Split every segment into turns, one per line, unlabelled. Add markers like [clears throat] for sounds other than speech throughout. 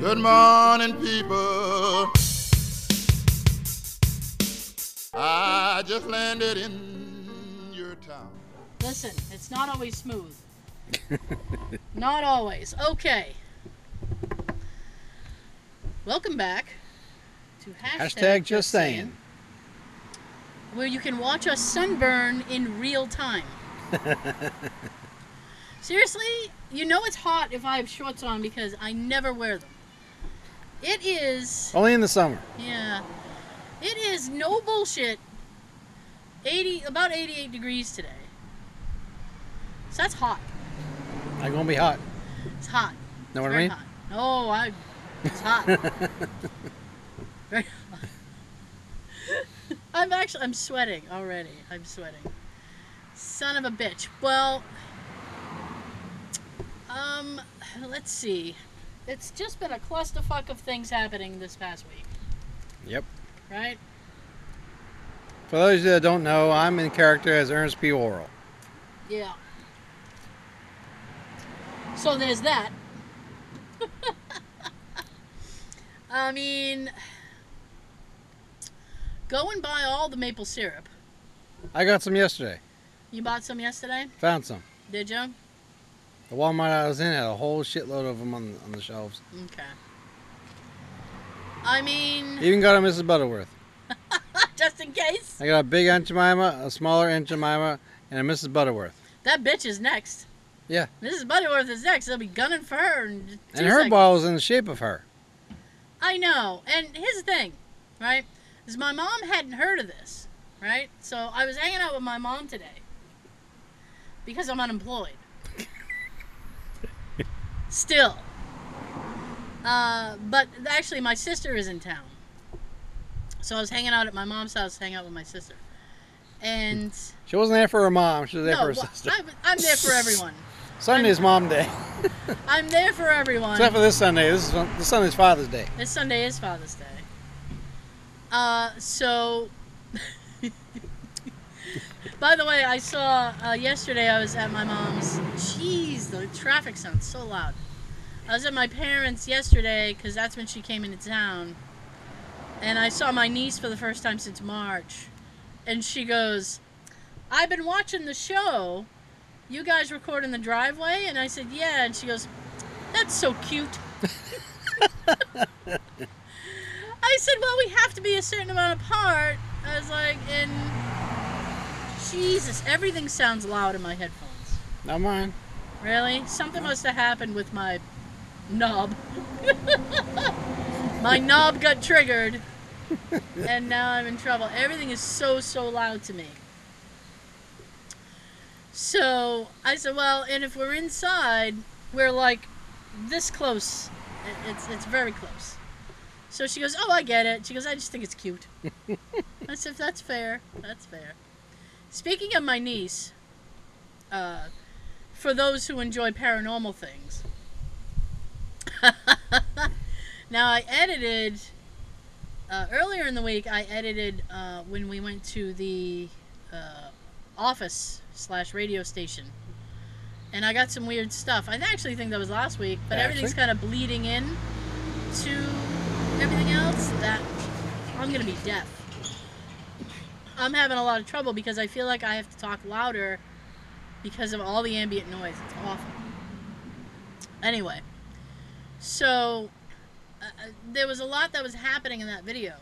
Good morning, people. I just landed in your town.
Listen, it's not always smooth. [laughs] not always. Okay. Welcome back to hashtag,
Hashtag just saying.
where you can watch us sunburn in real time. [laughs] Seriously, you know it's hot if I have shorts on because I never wear them. It is,
Only in the summer.
yeah, it is no bullshit. 80, about 88 degrees today. So that's hot.
Not gonna be hot.
It's hot.
Know what I mean?
hot. No, I. It's hot. [laughs] Very hot. I'm actually. I'm sweating already. I'm sweating. Son of a bitch. Well. Um. Let's see. It's just been a clusterfuck of things happening this past week,
Yep.
right?
For those that don't know, I'm in character as Ernest P. Worrell.
Yeah. So there's that. [laughs] I mean, go and buy all the maple syrup.
I got some yesterday.
You bought some yesterday,
Found some.
did you?
The Walmart I was in had a whole shitload of them on, on the shelves.
Okay. I mean,
Even got a Mrs. Butterworth. [laughs]
just in case.
I got a big Aunt Jemima, a smaller Aunt Jemima, and a Mrs. Butterworth.
That bitch is next.
Yeah.
Mrs. Butterworth is next. They'll be gunning for her.
And her
seconds.
ball is in the shape of her.
I know. And here's the thing, right? Is my mom hadn't heard of this, right? So I was hanging out with my mom today because I'm unemployed. Still. Uh, but actually, my sister is in town. So I was hanging out at my mom's house, hanging out with my sister. And
She wasn't there for her mom. She was there
no,
for her
well,
sister.
I'm, I'm there for everyone. [laughs]
Sunday's Mom Day. [laughs]
I'm there for everyone.
Except for this Sunday. This is this Sunday's Father's Day.
This Sunday is Father's Day. Uh, so. [laughs] By the way, I saw uh, yesterday. I was at my mom's. Jeez, the traffic sounds so loud. I was at my parents' yesterday because that's when she came into town, and I saw my niece for the first time since March, and she goes, "I've been watching the show. You guys record in the driveway?" And I said, "Yeah," and she goes, "That's so cute." [laughs] I said, well, we have to be a certain amount apart. I was like, and Jesus, everything sounds loud in my headphones.
Not mine.
Really? Something must have happened with my knob. [laughs] my knob got triggered, [laughs] and now I'm in trouble. Everything is so, so loud to me. So I said, well, and if we're inside, we're like this close. It's, it's very close. So she goes, oh, I get it. She goes, I just think it's cute. [laughs] I said, that's fair. That's fair. Speaking of my niece, uh, for those who enjoy paranormal things. [laughs] now I edited uh, earlier in the week. I edited uh, when we went to the uh, office slash radio station, and I got some weird stuff. I actually think that was last week, but everything's kind of bleeding in to everything else. That I'm gonna be deaf. I'm having a lot of trouble because I feel like I have to talk louder because of all the ambient noise. It's awful. Anyway, so uh, uh, there was a lot that was happening in that video.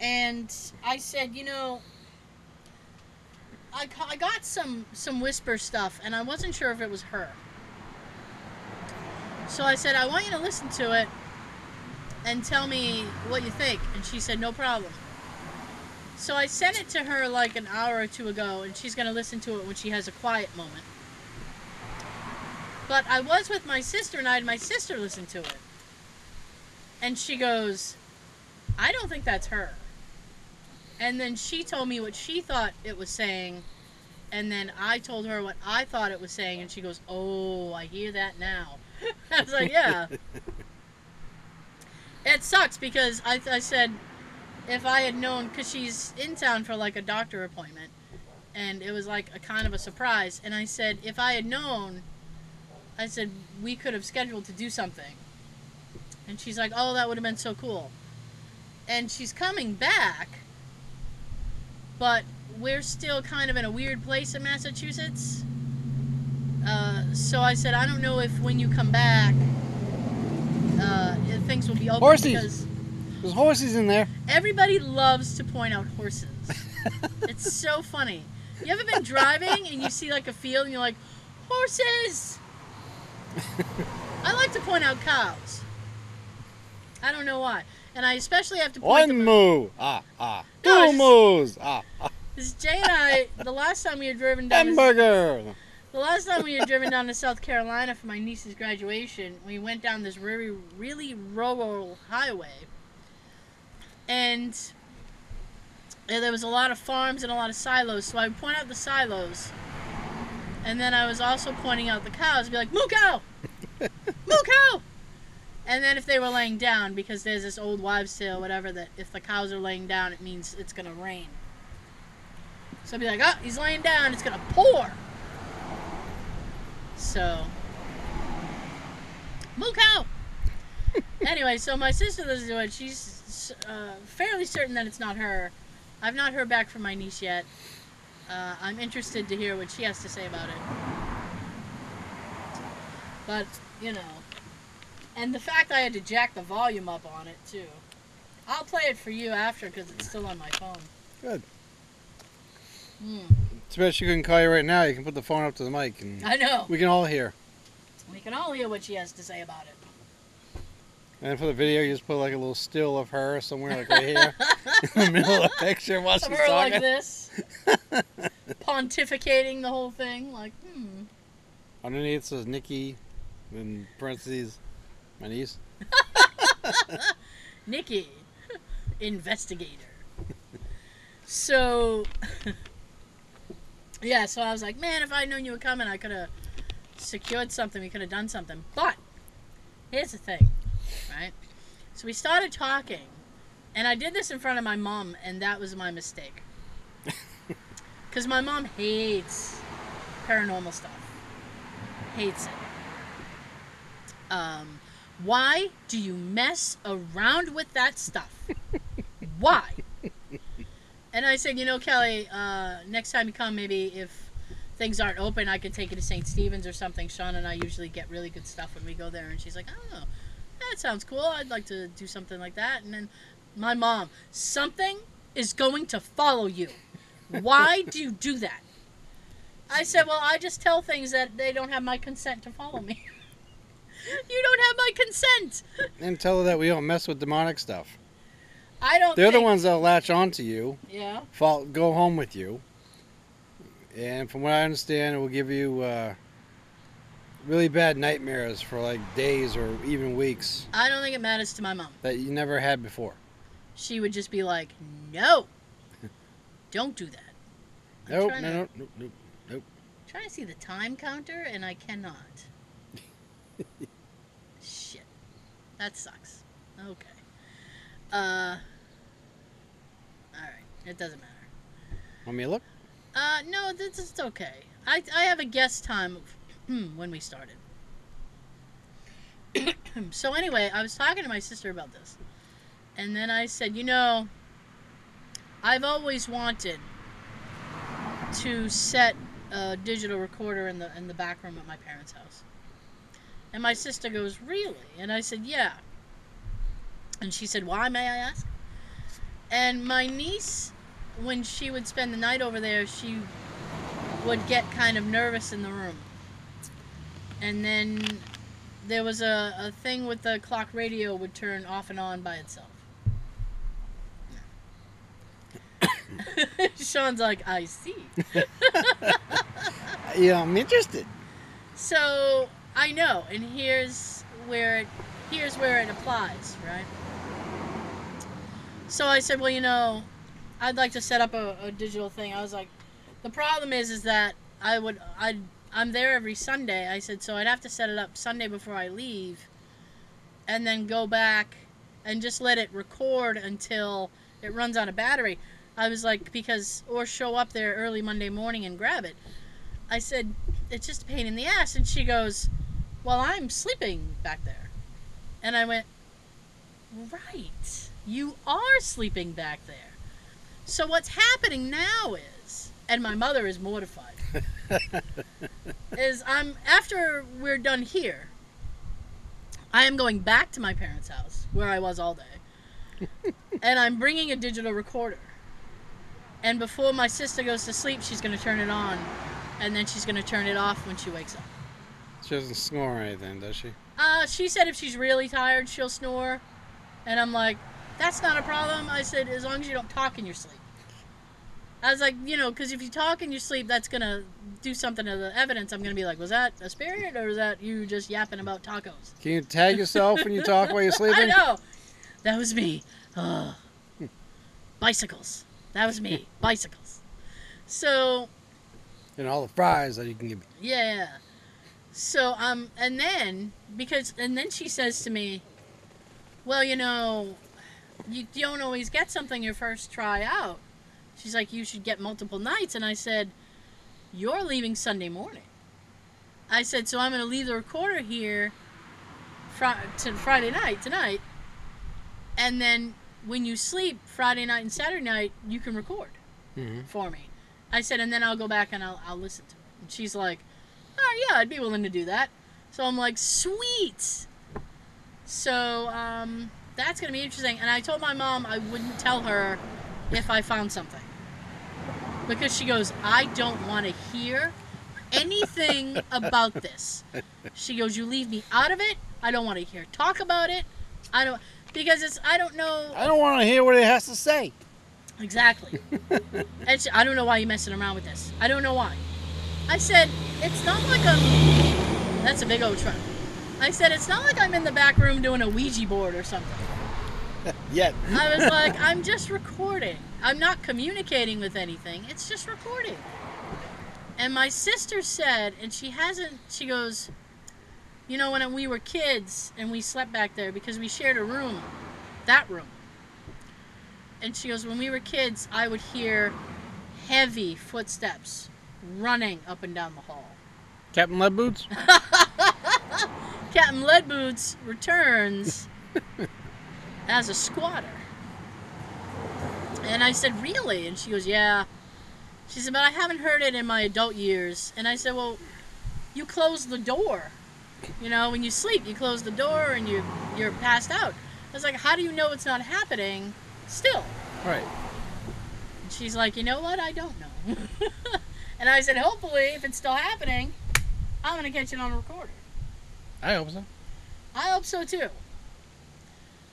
And I said, you know, I, I got some some whisper stuff and I wasn't sure if it was her. So I said, I want you to listen to it and tell me what you think. And she said, no problem. So I sent it to her like an hour or two ago, and she's going to listen to it when she has a quiet moment. But I was with my sister, and I had my sister listen to it. And she goes, I don't think that's her. And then she told me what she thought it was saying, and then I told her what I thought it was saying, and she goes, Oh, I hear that now. [laughs] I was like, Yeah. [laughs] it sucks because I, I said, if I had known, because she's in town for like a doctor appointment, and it was like a kind of a surprise. And I said, if I had known, I said we could have scheduled to do something, And she's like, oh, that would have been so cool. And she's coming back, but we're still kind of in a weird place in Massachusetts. Uh, so I said, I don't know if when you come back, uh, things will be open
Horsies. There's horses in there.
everybody loves to point out horses. [laughs] it's so funny. You ever been driving and you see like a field and you're like, horses? I like to point out cows. I don't know why. And I especially have to point
One moo. Ah, ah.
No,
Two moos. Ah, ah.
Because Jay and I, the last time we had driven down, to,
Hamburger.
the last time we had driven down to South Carolina for my niece's graduation, we went down this really, really rural highway, and, there was a lot of farms and a lot of silos. So I would point out the silos, and then I was also pointing out the cows. Be like, moo cow, [laughs] moo cow. And then if they were laying down, because there's this old wives' tale, whatever, that if the cows are laying down, it means it's gonna rain. So I'd be like, oh, he's laying down, it's gonna pour. So, moo cow. [laughs] anyway, so my sister to it. She's uh, fairly certain that it's not her. I've not heard back from my niece yet. Uh, I'm interested to hear what she has to say about it. But, you know. And the fact I had to jack the volume up on it, too. I'll play it for you after because it's still on my phone.
Good.
Hmm.
Especially you can call you right now. You can put the phone up to the mic and
I know.
we can all hear.
We can all hear what she has to say about it.
And for the video, you just put like a little still of her somewhere, like right here, [laughs] in the middle of the picture while she's talking.
like this, [laughs] pontificating the whole thing, like, hmm.
Underneath says Nikki, in parentheses, my niece. [laughs]
Nikki, investigator. So, yeah, so I was like, man, if I'd known you were coming, I could have secured something. We could have done something. But, here's the thing, right? So we started talking, and I did this in front of my mom, and that was my mistake. [laughs] Because my mom hates paranormal stuff. Hates it. Um, why do you mess around with that stuff? [laughs] Why? And I said, you know, Kelly, uh, next time you come, maybe if things aren't open, I could take you to St. Stephen's or something. Sean and I usually get really good stuff when we go there. And she's like, oh, that sounds cool. I'd like to do something like that. And then my mom, something is going to follow you. Why do you do that? I said, well, I just tell things that they don't have my consent to follow me. [laughs] you don't have my consent.
And tell her that we don't mess with demonic stuff.
I don't.
They're the ones that'll latch onto you,
Yeah.
fall, go home with you. And from what I understand, it will give you uh, really bad nightmares for like days or even weeks
I don't think it matters to my mom.
that you never had before.
She would just be like, "No, [laughs] don't do that." I'm
Nope,
trying
no,
to-
nope, nope, nope.
Trying to see the time counter, and I cannot. [laughs] Shit, that sucks. Okay. Uh. All right, it doesn't matter.
Want me to look?
Uh, no, this is okay. I I have a guest time Hmm, when we started. [coughs] so anyway, I was talking to my sister about this, and then I said, you know, I've always wanted to set a digital recorder in the in the back room at my parents' house. And my sister goes, really? And I said, yeah. And she said, why, may I ask? And my niece when she would spend the night over there, she would get kind of nervous in the room. And then there was a, a thing with the clock radio would turn off and on by itself. [coughs] Sean's like, I see. [laughs]
Yeah, I'm interested.
So I know, and here's where it here's where it applies, right? So I said, well, you know, I'd like to set up a, a digital thing. I was like, the problem is, is that I would I I'm there every Sunday. I said, so I'd have to set it up Sunday before I leave, and then go back and just let it record until it runs out of battery. I was like, because or show up there early Monday morning and grab it. I said, it's just a pain in the ass. And she goes, well, I'm sleeping back there. And I went, Right. You are sleeping back there. So what's happening now is, and my mother is mortified, is I'm after we're done here, I am going back to my parents' house where I was all day, [laughs] and I'm bringing a digital recorder. And before my sister goes to sleep, she's going to turn it on, and then she's going to turn it off when she wakes up.
She doesn't snore or anything, does she?
Uh, she said if she's really tired, she'll snore. And I'm like, that's not a problem. I said, as long as you don't talk in your sleep. I was like, you know, because if you talk in your sleep, that's going to do something to the evidence. I'm going to be like, was that a spirit or was that you just yapping about tacos?
Can you tag yourself when you [laughs] talk while you're sleeping?
I know. That was me. Ugh. Bicycles. That was me. [laughs] Bicycles. So,
And all the fries that you can give me.
Yeah. So um and then because and then she says to me, "Well, you know, you don't always get something your first try out." She's like, "You should get multiple nights." And I said, "You're leaving Sunday morning." I said, "So I'm going to leave the recorder here fri- to Friday night tonight, and then when you sleep Friday night and Saturday night, you can record."
hmm
for me. I said, and then I'll go back and I'll, I'll listen to it. And she's like, oh, yeah, I'd be willing to do that. So I'm like, sweet. So um, that's going to be interesting. And I told my mom I wouldn't tell her if I found something. Because she goes, I don't want to hear anything about this. She goes, you leave me out of it. I don't want to hear talk about it. I don't, because it's, I don't know.
I don't want to hear what it has to say.
Exactly. [laughs] she, I don't know why you're messing around with this. I don't know why. I said, it's not like I'm. That's a big old truck. I said, it's not like I'm in the back room doing a Ouija board or something. [laughs]
Yet.
I was like, I'm just recording. I'm not communicating with anything. It's just recording. And my sister said, and she hasn't, she goes, you know, when we were kids and we slept back there because we shared a room, that room. And she goes, when we were kids, I would hear heavy footsteps running up and down the hall.
Captain Lead Boots? [laughs]
Captain Lead Boots returns [laughs] as a squatter. And I said, Really? And she goes, Yeah. She said, But I haven't heard it in my adult years. And I said, Well, you close the door. You know, when you sleep, you close the door and you you're passed out. I was like, How do you know it's not happening still?
Right.
And she's like, You know what? I don't know. [laughs] and I said, Hopefully, if it's still happening, I'm going to catch it on a recorder.
I hope so.
I hope so too.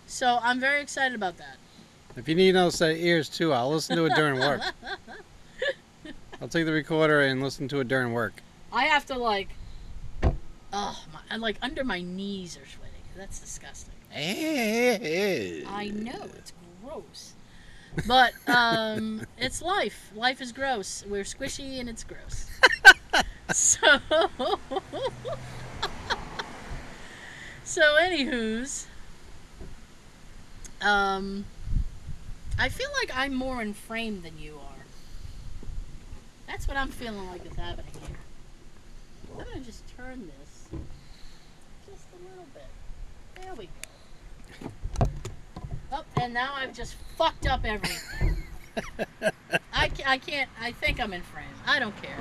So I'm very excited about that.
If you need another set of ears too, I'll listen to it during work. [laughs] I'll take the recorder and listen to it during work.
I have to like, oh, my, and, like under my knees are sweating. That's disgusting. I know it's gross, but um, [laughs] it's life. Life is gross. We're squishy and it's gross. [laughs] so, so anywho's, um, I feel like I'm more in frame than you are. That's what I'm feeling like is happening here. I'm gonna just turn this just a little bit. There we go. Oh, and now I've just fucked up everything. [laughs] I, I can't. I think I'm in frame. I don't care.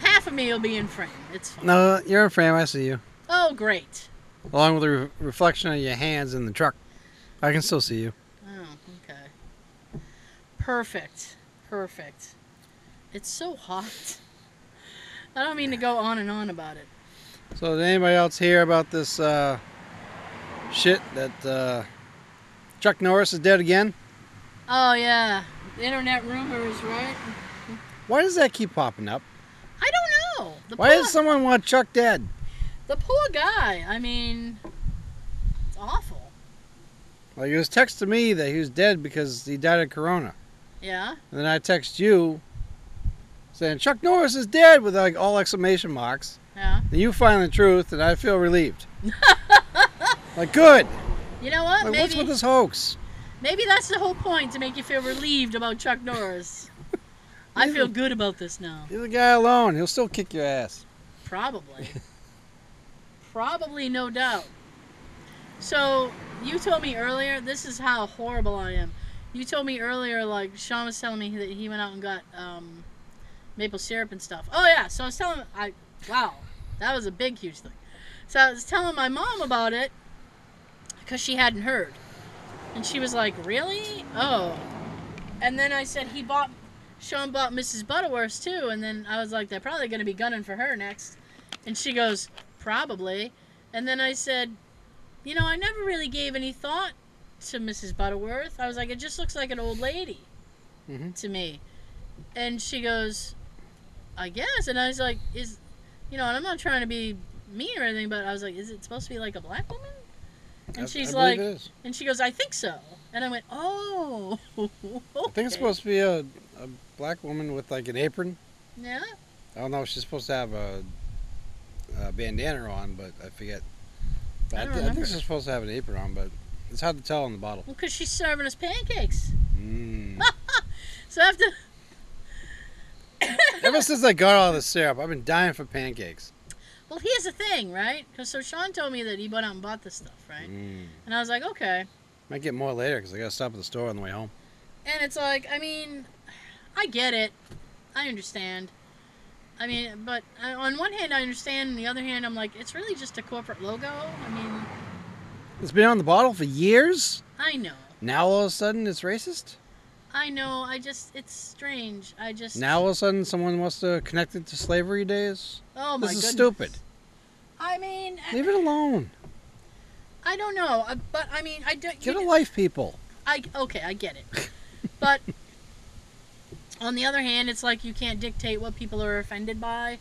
Half of me will be in frame. It's fine.
No, you're in frame. I see you.
Oh, great.
Along with the re- reflection of your hands in the truck. I can still see you.
Oh, okay. Perfect. Perfect. It's so hot. I don't mean to go on and on about it.
So, did anybody else hear about this uh, shit that uh, Chuck Norris is dead again?
Oh yeah, the internet rumors, right?
Why does that keep popping up?
I don't know. The
Why
poor,
does someone want Chuck dead?
the poor guy. I mean.
Like, it was text to me that he was dead because he died of corona.
Yeah.
And then I text you saying, Chuck Norris is dead with like all exclamation marks.
Yeah.
Then you find the truth, and I feel relieved. [laughs] like, good.
You know what?
Like, what's with this hoax?
maybe that's the whole point to make you feel relieved about Chuck Norris. [laughs] I feel good about this now.
Leave the guy alone. He'll still kick your ass.
Probably. [laughs] Probably, no doubt. So you told me earlier. This is how horrible I am. You told me earlier, like Sean was telling me that he went out and got um, maple syrup and stuff. Oh yeah. So I was telling I wow, that was a big huge thing. So I was telling my mom about it because she hadn't heard, and she was like, "Really? Oh." And then I said he bought. Sean bought Mrs. Butterworth too, and then I was like, "They're probably going to be gunning for her next." And she goes, "Probably." And then I said, "You know, I never really gave any thought to Mrs. Butterworth. I was like, it just looks like an old lady
Mhm.
to me." And she goes, "I guess." And I was like, "Is, you know?" And I'm not trying to be mean or anything, but I was like, "Is it supposed to be like a black woman?" And
I-
she's
I
like, and she goes, "I think so." And I went, "Oh." [laughs]
I think it's supposed to be a, a black woman with like an apron.
Yeah.
I don't know she's supposed to have a, a bandana on, but I forget.
I
I, thi- I think she's supposed to have an apron on, but it's hard to tell on the bottle.
Well, because she's serving us pancakes.
Mm. [laughs]
So after, [laughs]
Ever since I got all the syrup, I've been dying for pancakes.
well, here's the thing, right? Because so Sean told me that he went out and bought this stuff, right?
Mm.
And I was like, okay.
Might get more later because I got to stop at the store on the way home.
And it's like, I mean, I get it. I understand. I mean, but uh, on one hand, I understand. On the other hand, I'm like, it's really just a corporate logo. I mean,
It's been on the bottle for years.
I know.
Now all of a sudden it's racist.
I know. I just, it's strange. I just.
Now all of a sudden someone wants to connect it to slavery days.
Oh my god.
this is
goodness.
stupid.
I mean,
Leave it alone.
I don't know, uh, but I mean, I don't.
Get a life, people.
I okay, I get it, but [laughs] on the other hand, it's like you can't dictate what people are offended by.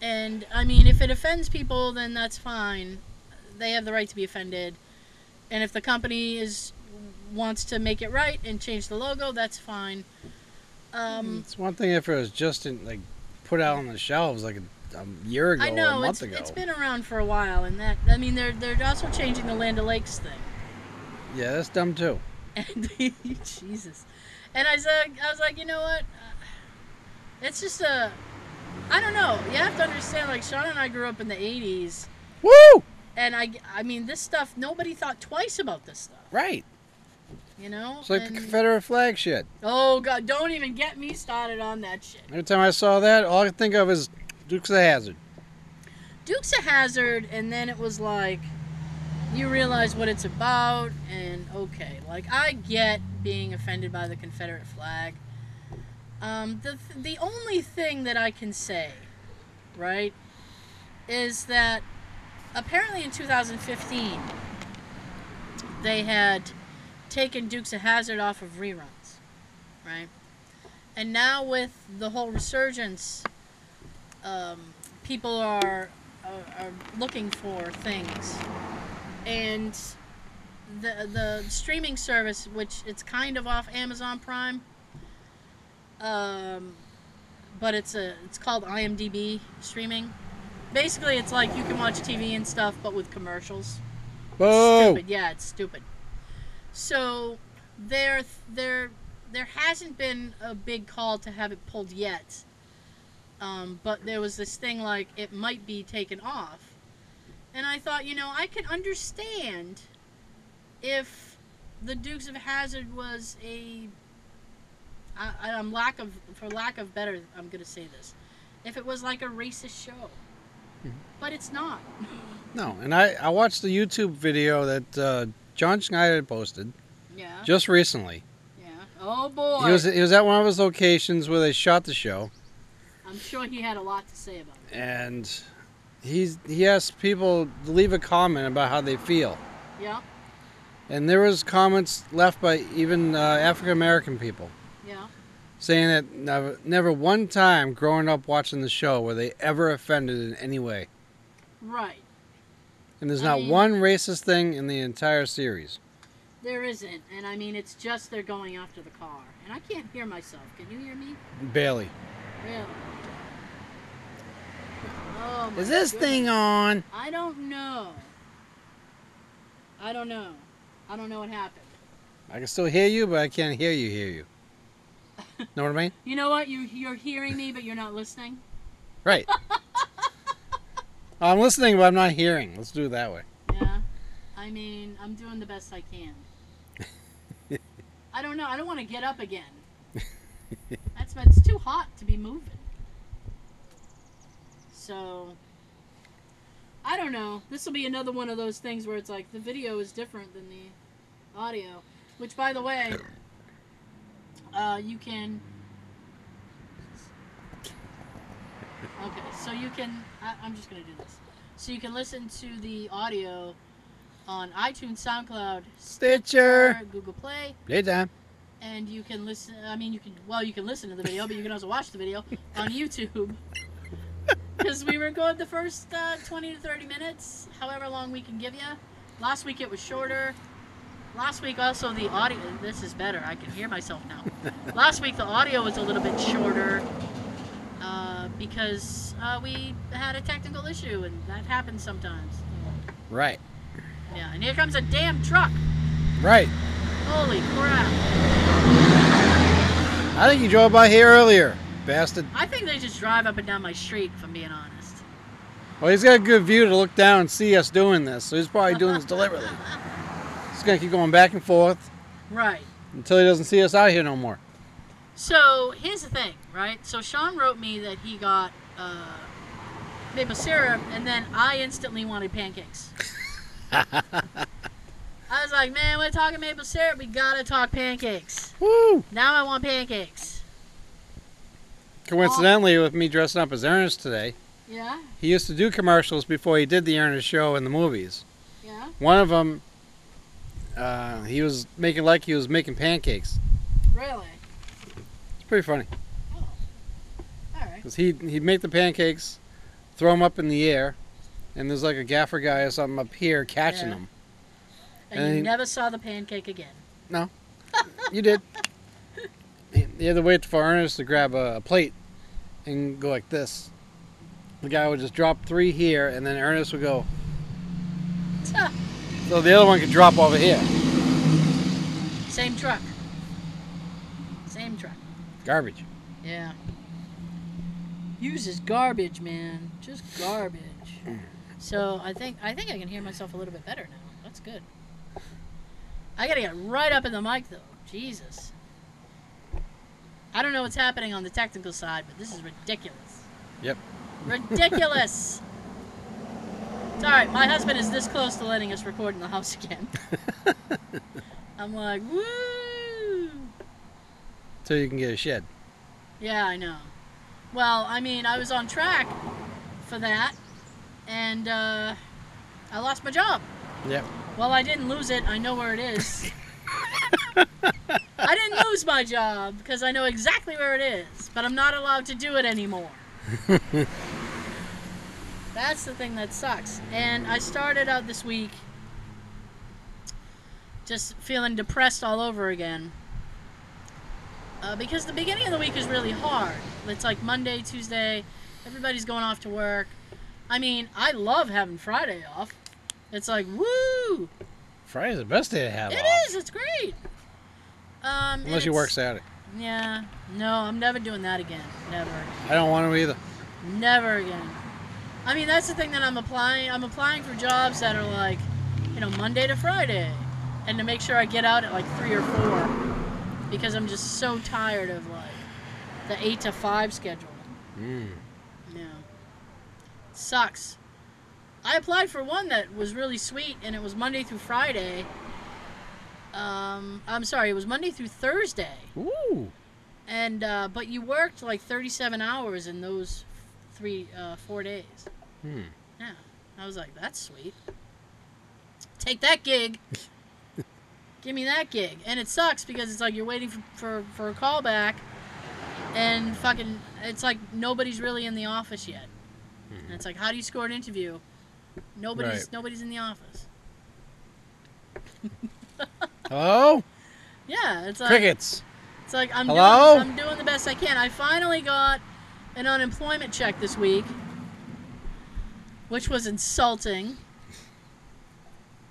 And I mean, if it offends people, then that's fine. They have the right to be offended. And if the company is wants to make it right and change the logo, that's fine. Um,
It's one thing if it was just in, like put out on the shelves like a, a year ago
I
or a
know
month
it's,
ago.
it's been around for a while, and that I mean, they're they're also changing the Land O'Lakes thing.
Yeah, that's dumb too. [laughs]
And [laughs] Jesus, and I said, I was like, you know what? Uh, It's just a, I don't know. You have to understand. Like Sean and I grew up in the '80s,
Woo!
and I, I mean, this stuff. Nobody thought twice about this stuff.
Right.
You know?
It's like
And-
the Confederate flag shit.
Oh God! Don't even get me started on that shit.
Every time I saw that, all I could think of is Dukes of Hazzard.
Dukes of Hazzard, and then it was like, you realize what it's about, and okay, like I get being offended by the Confederate flag. Um, the the only thing that I can say, right, is that apparently in 2015 they had taken Dukes of Hazzard off of reruns, right, and now with the whole resurgence, um, people are, are are looking for things, and the the streaming service, which it's kind of off Amazon Prime, um, but it's a it's called IMDb streaming. Basically, it's like you can watch TV and stuff, but with commercials.
Whoa!
Stupid. Yeah, it's stupid. So there there there hasn't been a big call to have it pulled yet. Um, but there was this thing like it might be taken off. And I thought, you know, I could understand if the Dukes of Hazzard was a I, I'm lack of for lack of better I'm gonna say this. If it was like a racist show. But it's not. [laughs]
No, and I, I watched the YouTube video that uh, John Schneider posted
Yeah.
just recently.
Yeah. Oh boy.
He was he was at one of his locations where they shot the show,
I'm sure he had a lot to say about it.
and he's he asked people to leave a comment about how they feel,
Yeah.
And there was comments left by even uh, African American people
Yeah.
saying that never never one time growing up watching the show were they ever offended in any way,
Right.
and there's
I
not
mean-
one racist thing in the entire series.
There isn't, and I mean it's just they're going after the car, and I can't hear myself. Can you hear me?
Barely.
Really? Oh my
Is this
goodness.
thing on?
I don't know. I don't know. I don't know what happened.
I can still hear you, but I can't hear you. Hear you. [laughs] Know what I mean?
You know what? You you're hearing me, but you're not listening.
Right. [laughs] I'm listening, but I'm not hearing. Let's do it that way.
Yeah. I mean, I'm doing the best I can. [laughs] I don't know. I don't want to get up again. That's it's too hot to be moving. So I don't know. This will be another one of those things where it's like the video is different than the audio. Which, by the way, uh, you can. Okay, so you can. I, I'm just gonna do this. So you can listen to the audio on iTunes, SoundCloud,
Stitcher.
Google Play,
Playtime.
and you can listen. I mean, you can. Well, you can listen to the video, but you can also watch the video on YouTube. Because we were going the first uh, 20 to 30 minutes, however long we can give you. Last week it was shorter. Last week also the audio. This is better. I can hear myself now. [laughs] Last week the audio was a little bit shorter uh, because uh, we had a technical issue, and that happens sometimes.
Right.
Yeah, and here comes a damn truck.
Right.
Holy crap!
I think you drove by here earlier, bastard.
I think they just drive up and down my street, if I'm being honest.
Well, he's got a good view to look down and see us doing this, so he's probably doing this [laughs] deliberately. He's gonna keep going back and forth
Right.
until he doesn't see us out here no more.
So here's the thing, right? So Sean wrote me that he got uh, maple syrup, and then I instantly wanted pancakes. [laughs] I was like, man, we're talking maple syrup. We gotta talk pancakes.
Woo!
Now I want pancakes.
Coincidentally, with me dressing up as Ernest today,
Yeah,
he used to do commercials before he did the Ernest show in the movies.
yeah.
One of them, uh, he was making like he was making pancakes.
Really?
It's pretty funny.
All right.
Because he, he'd make the pancakes, throw them up in the air, and there's like a gaffer guy or something up here catching
Yeah.
them.
And,
And
you
he-
never saw the pancake again. No.
you did. [laughs] You had to wait for Ernest to grab a, a plate and go like this. The guy would just drop three here, and then Ernest would go. So the other one could drop over here.
Same truck. Same truck.
Garbage.
Yeah. Uses garbage, man. Just garbage. [clears throat] So I think I think I can hear myself a little bit better now. That's good. I gotta get right up in the mic though. Jesus. I don't know what's happening on the technical side, but this is ridiculous.
Yep.
Ridiculous. it's alright, my husband is this close to letting us record in the house again. [laughs] I'm like, woo!
So you can get a shed.
Yeah, I know. Well, I mean, I was on track for that, and uh, I lost my job.
Yep.
Well, I didn't lose it. I know where it is. [laughs] [laughs] I didn't lose my job because I know exactly where it is, but I'm not allowed to do it anymore. [laughs] That's the thing that sucks. And I started out this week just feeling depressed all over again. Uh, because the beginning of the week is really hard. It's like Monday, Tuesday, everybody's going off to work. I mean, I love having Friday off. It's like, woo!
Friday's the best day to have
It
off.
is. It's great. Um,
Unless you work Saturday.
Yeah. No, I'm never doing that again. Never.
I don't want to either.
Never again. I mean, that's the thing that I'm applying. I'm applying for jobs that are like, you know, Monday to Friday, and to make sure I get out at like three or four, because I'm just so tired of like the eight to five schedule.
Mm.
Yeah. Sucks. I applied for one that was really sweet, and it was Monday through Friday. Um, I'm sorry, it was Monday through Thursday,
Ooh.
and uh, but you worked like 37 hours in those three, uh, four days.
Hmm.
Yeah, I was like, that's sweet. Take that gig. [laughs] Give me that gig, and it sucks because it's like you're waiting for for, for a call back, and fucking, it's like nobody's really in the office yet. And it's like, how do you score an interview? Nobody's
Right.
nobody's in the office.
Hello?
Yeah, it's like
Crickets.
it's like I'm
Hello?
doing I'm doing the best I can. I finally got an unemployment check this week, which was insulting.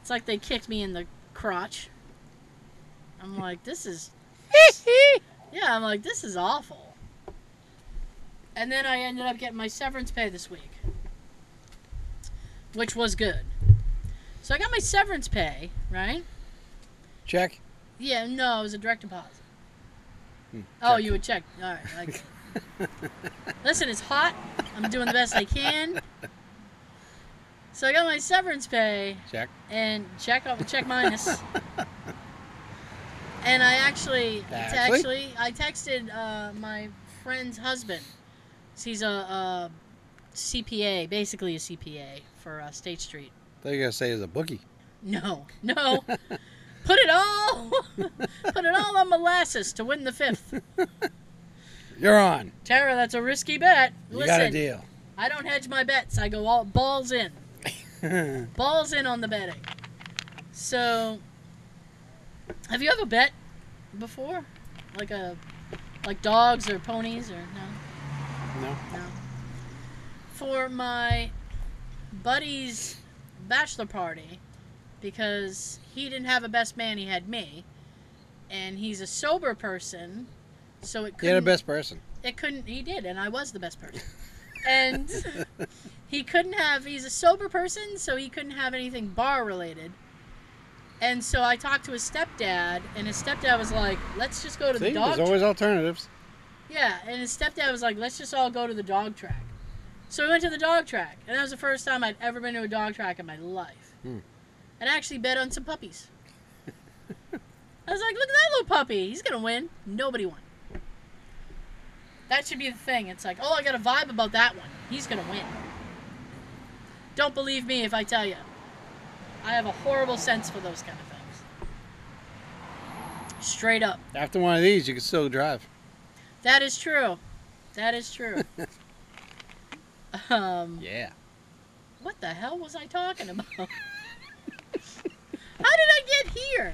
It's like they kicked me in the crotch. I'm like, this is [laughs] Yeah, I'm like, this is awful. And then I ended up getting my severance pay this week, which was good. So I got my severance pay, right?
Check.
Yeah, no, it was a direct deposit.
Hmm,
Oh,
check.
you would check. All right. Like, listen, it's hot. I'm doing the best I can. So I got my severance pay
Check.
and check off check minus. and I actually,
Actually?
actually, I texted uh, my friend's husband. He's a, a CPA, basically a CPA for uh, State Street.
They're gonna say is a bookie.
No, no. [laughs] Put it all, [laughs] put it all on molasses to win the fifth. [laughs]
You're on.
Tara, that's a risky bet.
You
Listen,
got a deal.
I don't hedge my bets. I go all balls in, balls in on the betting. So, have you ever bet before, like a, like dogs or ponies or no?
no.
No. For my buddy's bachelor party, because he didn't have a best man, he had me, and he's a sober person, so it
couldn't. Be
a
best person.
It couldn't. He did, and I was the best person. and he couldn't have. He's a sober person, so he couldn't have anything bar related. And so I talked to his stepdad, and his stepdad was like, "Let's just go to
See,
the dog."
there's always alternatives.
Yeah, and his stepdad was like, let's just all go to the dog track. So we went to the dog track, and that was the first time I'd ever been to a dog track in my life.
Hmm.
And I actually bet on some puppies. [laughs] I was like, look at that little puppy. He's going to win. Nobody won. That should be the thing. It's like, oh, I got a vibe about that one. He's going to win. Don't believe me if I tell you. I have a horrible sense for those kind of things. Straight up.
After one of these, you can still drive.
That is true. That is true. [laughs] um,
Yeah.
what the hell was I talking about? [laughs] How did I get here?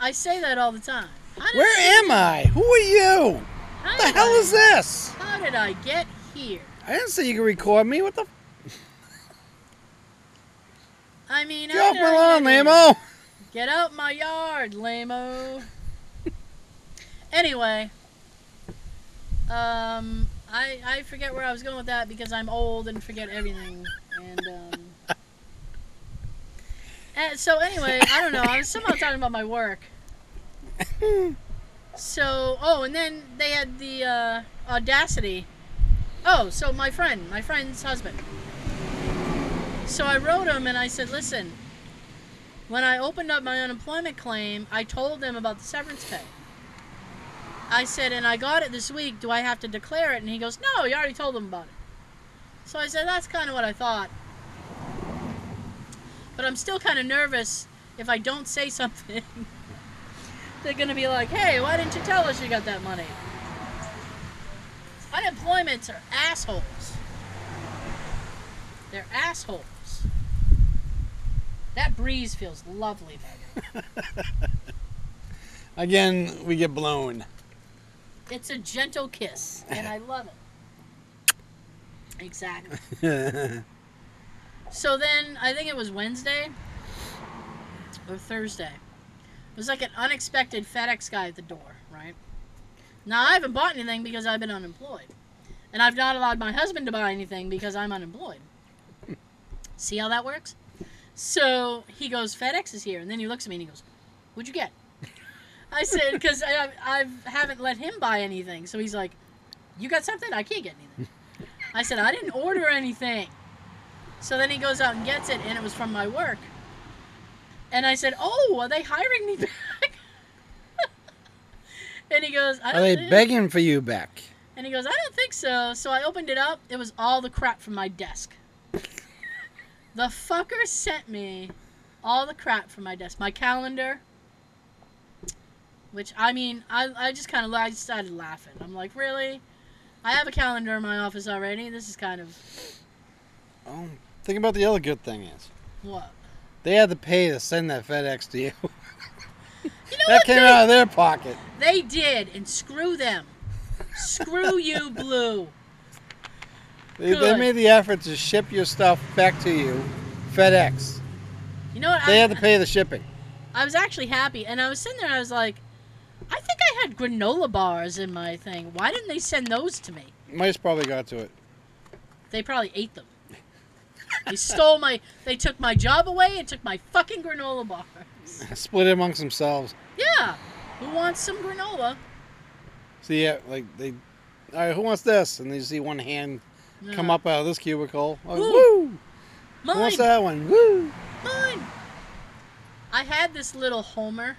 I say that all the time.
Where
I,
am I? Who are you?
how
What the hell
I-
is this?
How did I get here?
I didn't say you could record me. What the?
I mean,
Get
how
off my lawn. Lamo. [laughs]
Get out my yard, lamo. [laughs] anyway, um, I I forget where I was going with that because I'm old and forget everything. And um, and [laughs] so anyway, I don't know. I was somehow talking about my work. So oh, and then they had the uh, audacity. Oh, so my friend, my friend's husband. So I wrote him and I said, listen, when I opened up my unemployment claim, I told them about the severance pay. I said, and I got it this week. Do I have to declare it? And he goes, no, you already told them about it. So I said, that's kind of what I thought. But I'm still kind of nervous if I don't say [laughs] something. They're going to be like, hey, why didn't you tell us you got that money? Unemployments are assholes. They're assholes. That breeze feels lovely. [laughs]
Again, we get blown.
It's a gentle kiss, and I love it. [laughs] Exactly. [laughs] So then, I think it was Wednesday or Thursday. It was like an unexpected FedEx guy at the door, right? Now, I haven't bought anything because I've been unemployed. And I've not allowed my husband to buy anything because I'm unemployed. See how that works? So he goes, FedEx is here. And then he looks at me and he goes, What'd you get? I said, Because I, I haven't let him buy anything. So he's like, You got something? I can't get anything. I said, I didn't order anything. So then he goes out and gets it, and it was from my work. And I said, Oh, are they hiring me back? [laughs] and he goes, I
Are they
think-
begging for you back?
and he goes, I don't think so. So I opened it up. It was all the crap from my desk. the fucker sent me all the crap from my desk. My calendar. Which, I mean, I, I just kind of I started laughing. I'm like, really? I have a calendar in my office already. This is kind of.
Oh, think about the other good thing is
What?
they had to pay to send that FedEx to you. [laughs]
You know
that came
They,
out of their pocket.
they did, and screw them. screw [laughs] you, Blue.
They, they made the effort to ship your stuff back to you, FedEx.
You know what?
They
I,
had to pay the shipping.
I was actually happy, and I was sitting there. and I was like, I think I had granola bars in my thing. Why didn't they send those to me?
Mice probably got to it.
They probably ate them. They stole my. They took my job away and took my fucking granola bars. [laughs]
Split it amongst themselves.
Yeah. Who wants some granola?
So yeah, like they, all right, who wants this? And you see one hand come up out of this cubicle. Oh,
Woo.
woo! Who wants that one? Woo!
Mine. I had this little Homer.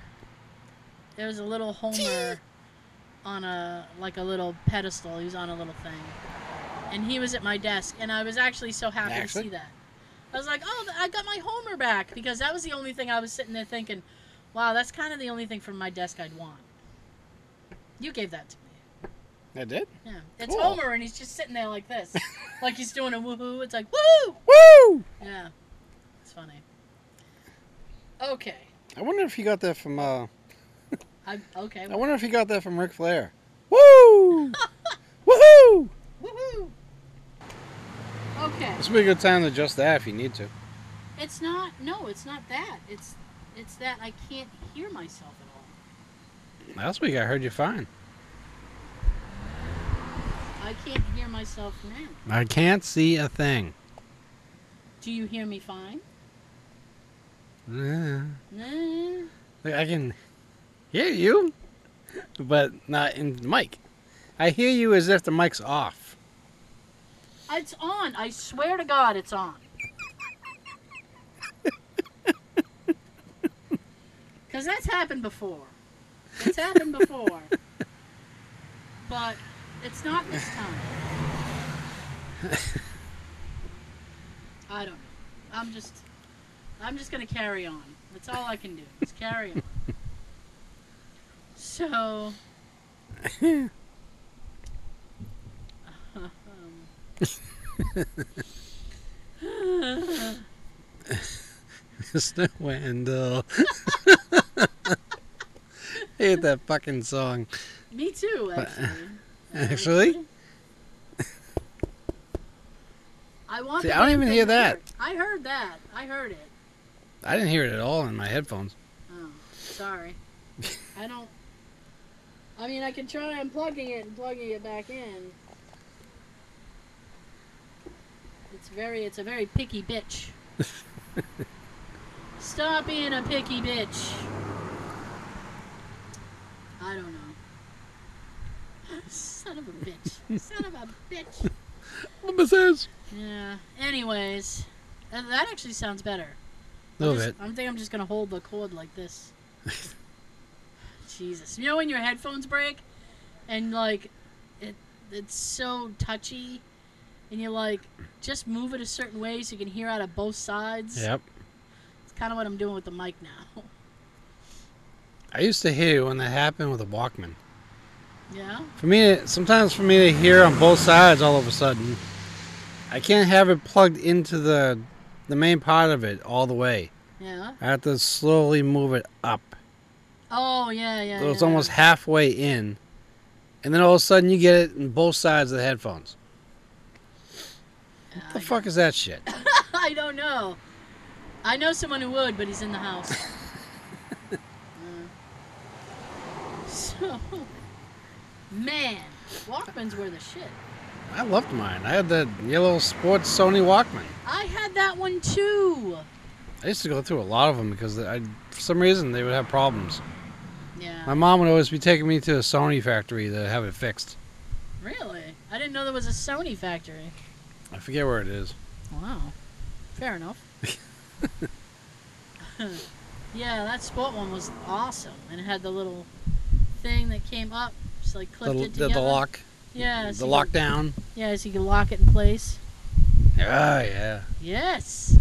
There was a little Homer on a like a little pedestal. He was on a little thing, and he was at my desk, and I was actually so happy
Actually?
to see that. I was like, "Oh, I got my Homer back," because that was the only thing I was sitting there thinking, "Wow, that's kind of the only thing from my desk I'd want." You gave that to me.
I did.
Yeah, it's
Cool.
Homer, and he's just sitting there like this, [laughs] like he's doing a woohoo. It's like woo.
Woo!
Yeah, it's funny. Okay,
I wonder if he got that from. uh
I okay.
I wonder if he got that from Ric Flair. Woo! [laughs] Woohoo!
Woohoo! Okay.
This would be a good time to adjust that if you need to.
It's not. No, it's not that. It's it's that I can't hear myself at all.
Last week I heard you fine.
I can't hear myself now.
I can't see a thing.
Do you hear me fine?
Yeah.
Nah.
Like, I can hear you, but not in the mic. I hear you as if the mic's off.
It's on. I swear to God, it's on. [laughs] Because that's happened before. It's happened before. [laughs] but it's not this time. [laughs] I don't know. I'm just. I'm just gonna carry on. That's all I can do. Just carry on. So. um,
Mr. Wendell. [laughs] I hate that fucking song.
Me too, actually. [laughs]
Actually?
I want.
See, I don't even hear that.
I heard that. I heard it.
I didn't hear it at all in my headphones.
Oh, sorry. [laughs] I don't. I mean, I can try unplugging it and plugging it back in. It's very. It's a very picky bitch. [laughs] Stop being a picky bitch. I don't know. [laughs] Son of a bitch. Son of a bitch. [laughs]
What says?
Yeah. Anyways, uh, that actually sounds better.
A little
I'm
bit.
I'm think I'm just gonna hold the cord like this. Jesus, you know when your headphones break, and like, it it's so touchy, and you like just move it a certain way so you can hear out of both sides.
Yep.
It's kind of what I'm doing with the mic now.
I used to hear when that happened with a Walkman.
yeah.
For me, sometimes for me to hear on both sides all of a sudden, I can't have it plugged into the the main part of it all the way.
Yeah.
I have to slowly move it up.
Oh yeah, yeah.
So it's
yeah.
almost halfway in, and then all of a sudden you get it in both sides of the headphones. What the
I-
fuck is that shit? [laughs]
I don't know. I know someone who would, but he's in the house. [laughs] Uh, [laughs] so, man, Walkmans were the shit.
I loved mine. I had the yellow sports Sony Walkman.
I had that one too.
I used to go through a lot of them because I, for some reason, they would have problems. My mom would always be taking me to a Sony factory to have it fixed.
Really? I didn't know there was a Sony factory.
I forget where it is.
Wow. Fair enough. [laughs] [laughs] yeah, that sport one was awesome, and it had the little thing that came up, just like
The,
clipped it together.
the lock,
Yeah.
the
so you could- Yeah, so you can lock it in place.
Ah, yeah.
Yes.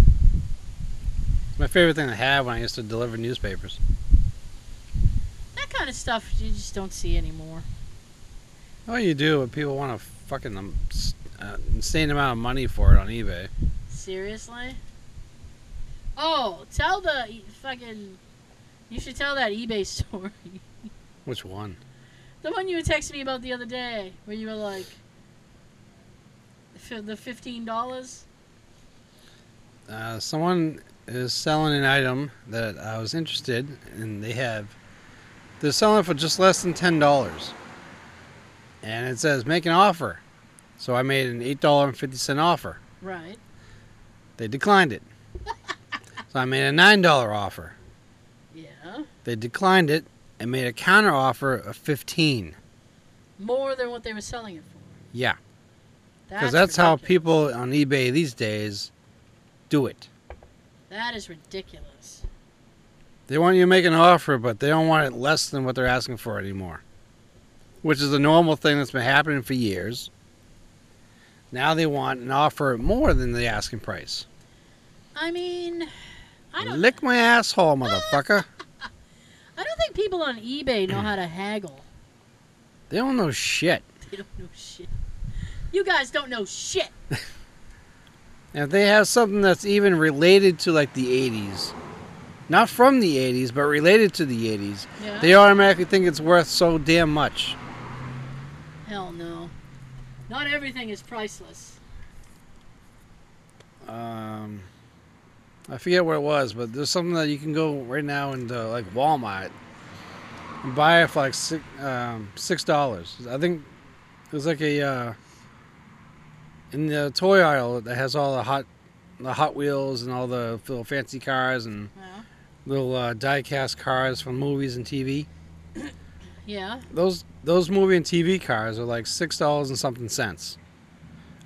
My favorite thing to have when I used to deliver newspapers.
Kind of stuff you just don't see anymore.
Oh, you do, but people want a fucking um, uh, insane amount of money for it on eBay.
Seriously? Oh, tell the e- fucking. You should tell that eBay [laughs] story.
Which one?
the one you were texting me about the other day, where you were like, the fifteen dollars.
Uh, someone is selling an item that I was interested in. They have, they're selling for just less than ten dollars, and it says make an offer. So I made an eight dollar and fifty cent offer.
Right.
They declined it. [laughs] so I made a $9 offer.
Yeah.
They declined it and made a counter offer of 15.
More than what they were selling it for.
Yeah, because that's, how people on eBay these days do it.
That is ridiculous.
They want you to make an offer, but they don't want it less than what they're asking for anymore. Which is a normal thing that's been happening for years. Now they want an offer more than the asking price.
I mean, I don't.
Lick my asshole, motherfucker. [laughs]
I don't think people on eBay know how to haggle.
They don't know shit. [laughs]
They don't know shit. You guys don't know shit. [laughs]
If they have something that's even related to like the 80s, not from the 80s, but related to the 80s,
Yeah.
they automatically think it's worth so damn much.
Hell no. Not everything is priceless.
Um, I forget what it was, but there's something that you can go right now into like Walmart and buy it for like six um, six dollars. I think it was like a uh, in the toy aisle that has all the hot the Hot Wheels and all the little fancy cars and
Yeah.
Little uh, die-cast cars from movies and TV.
Yeah.
Those those movie and TV cars are like six dollars and something cents.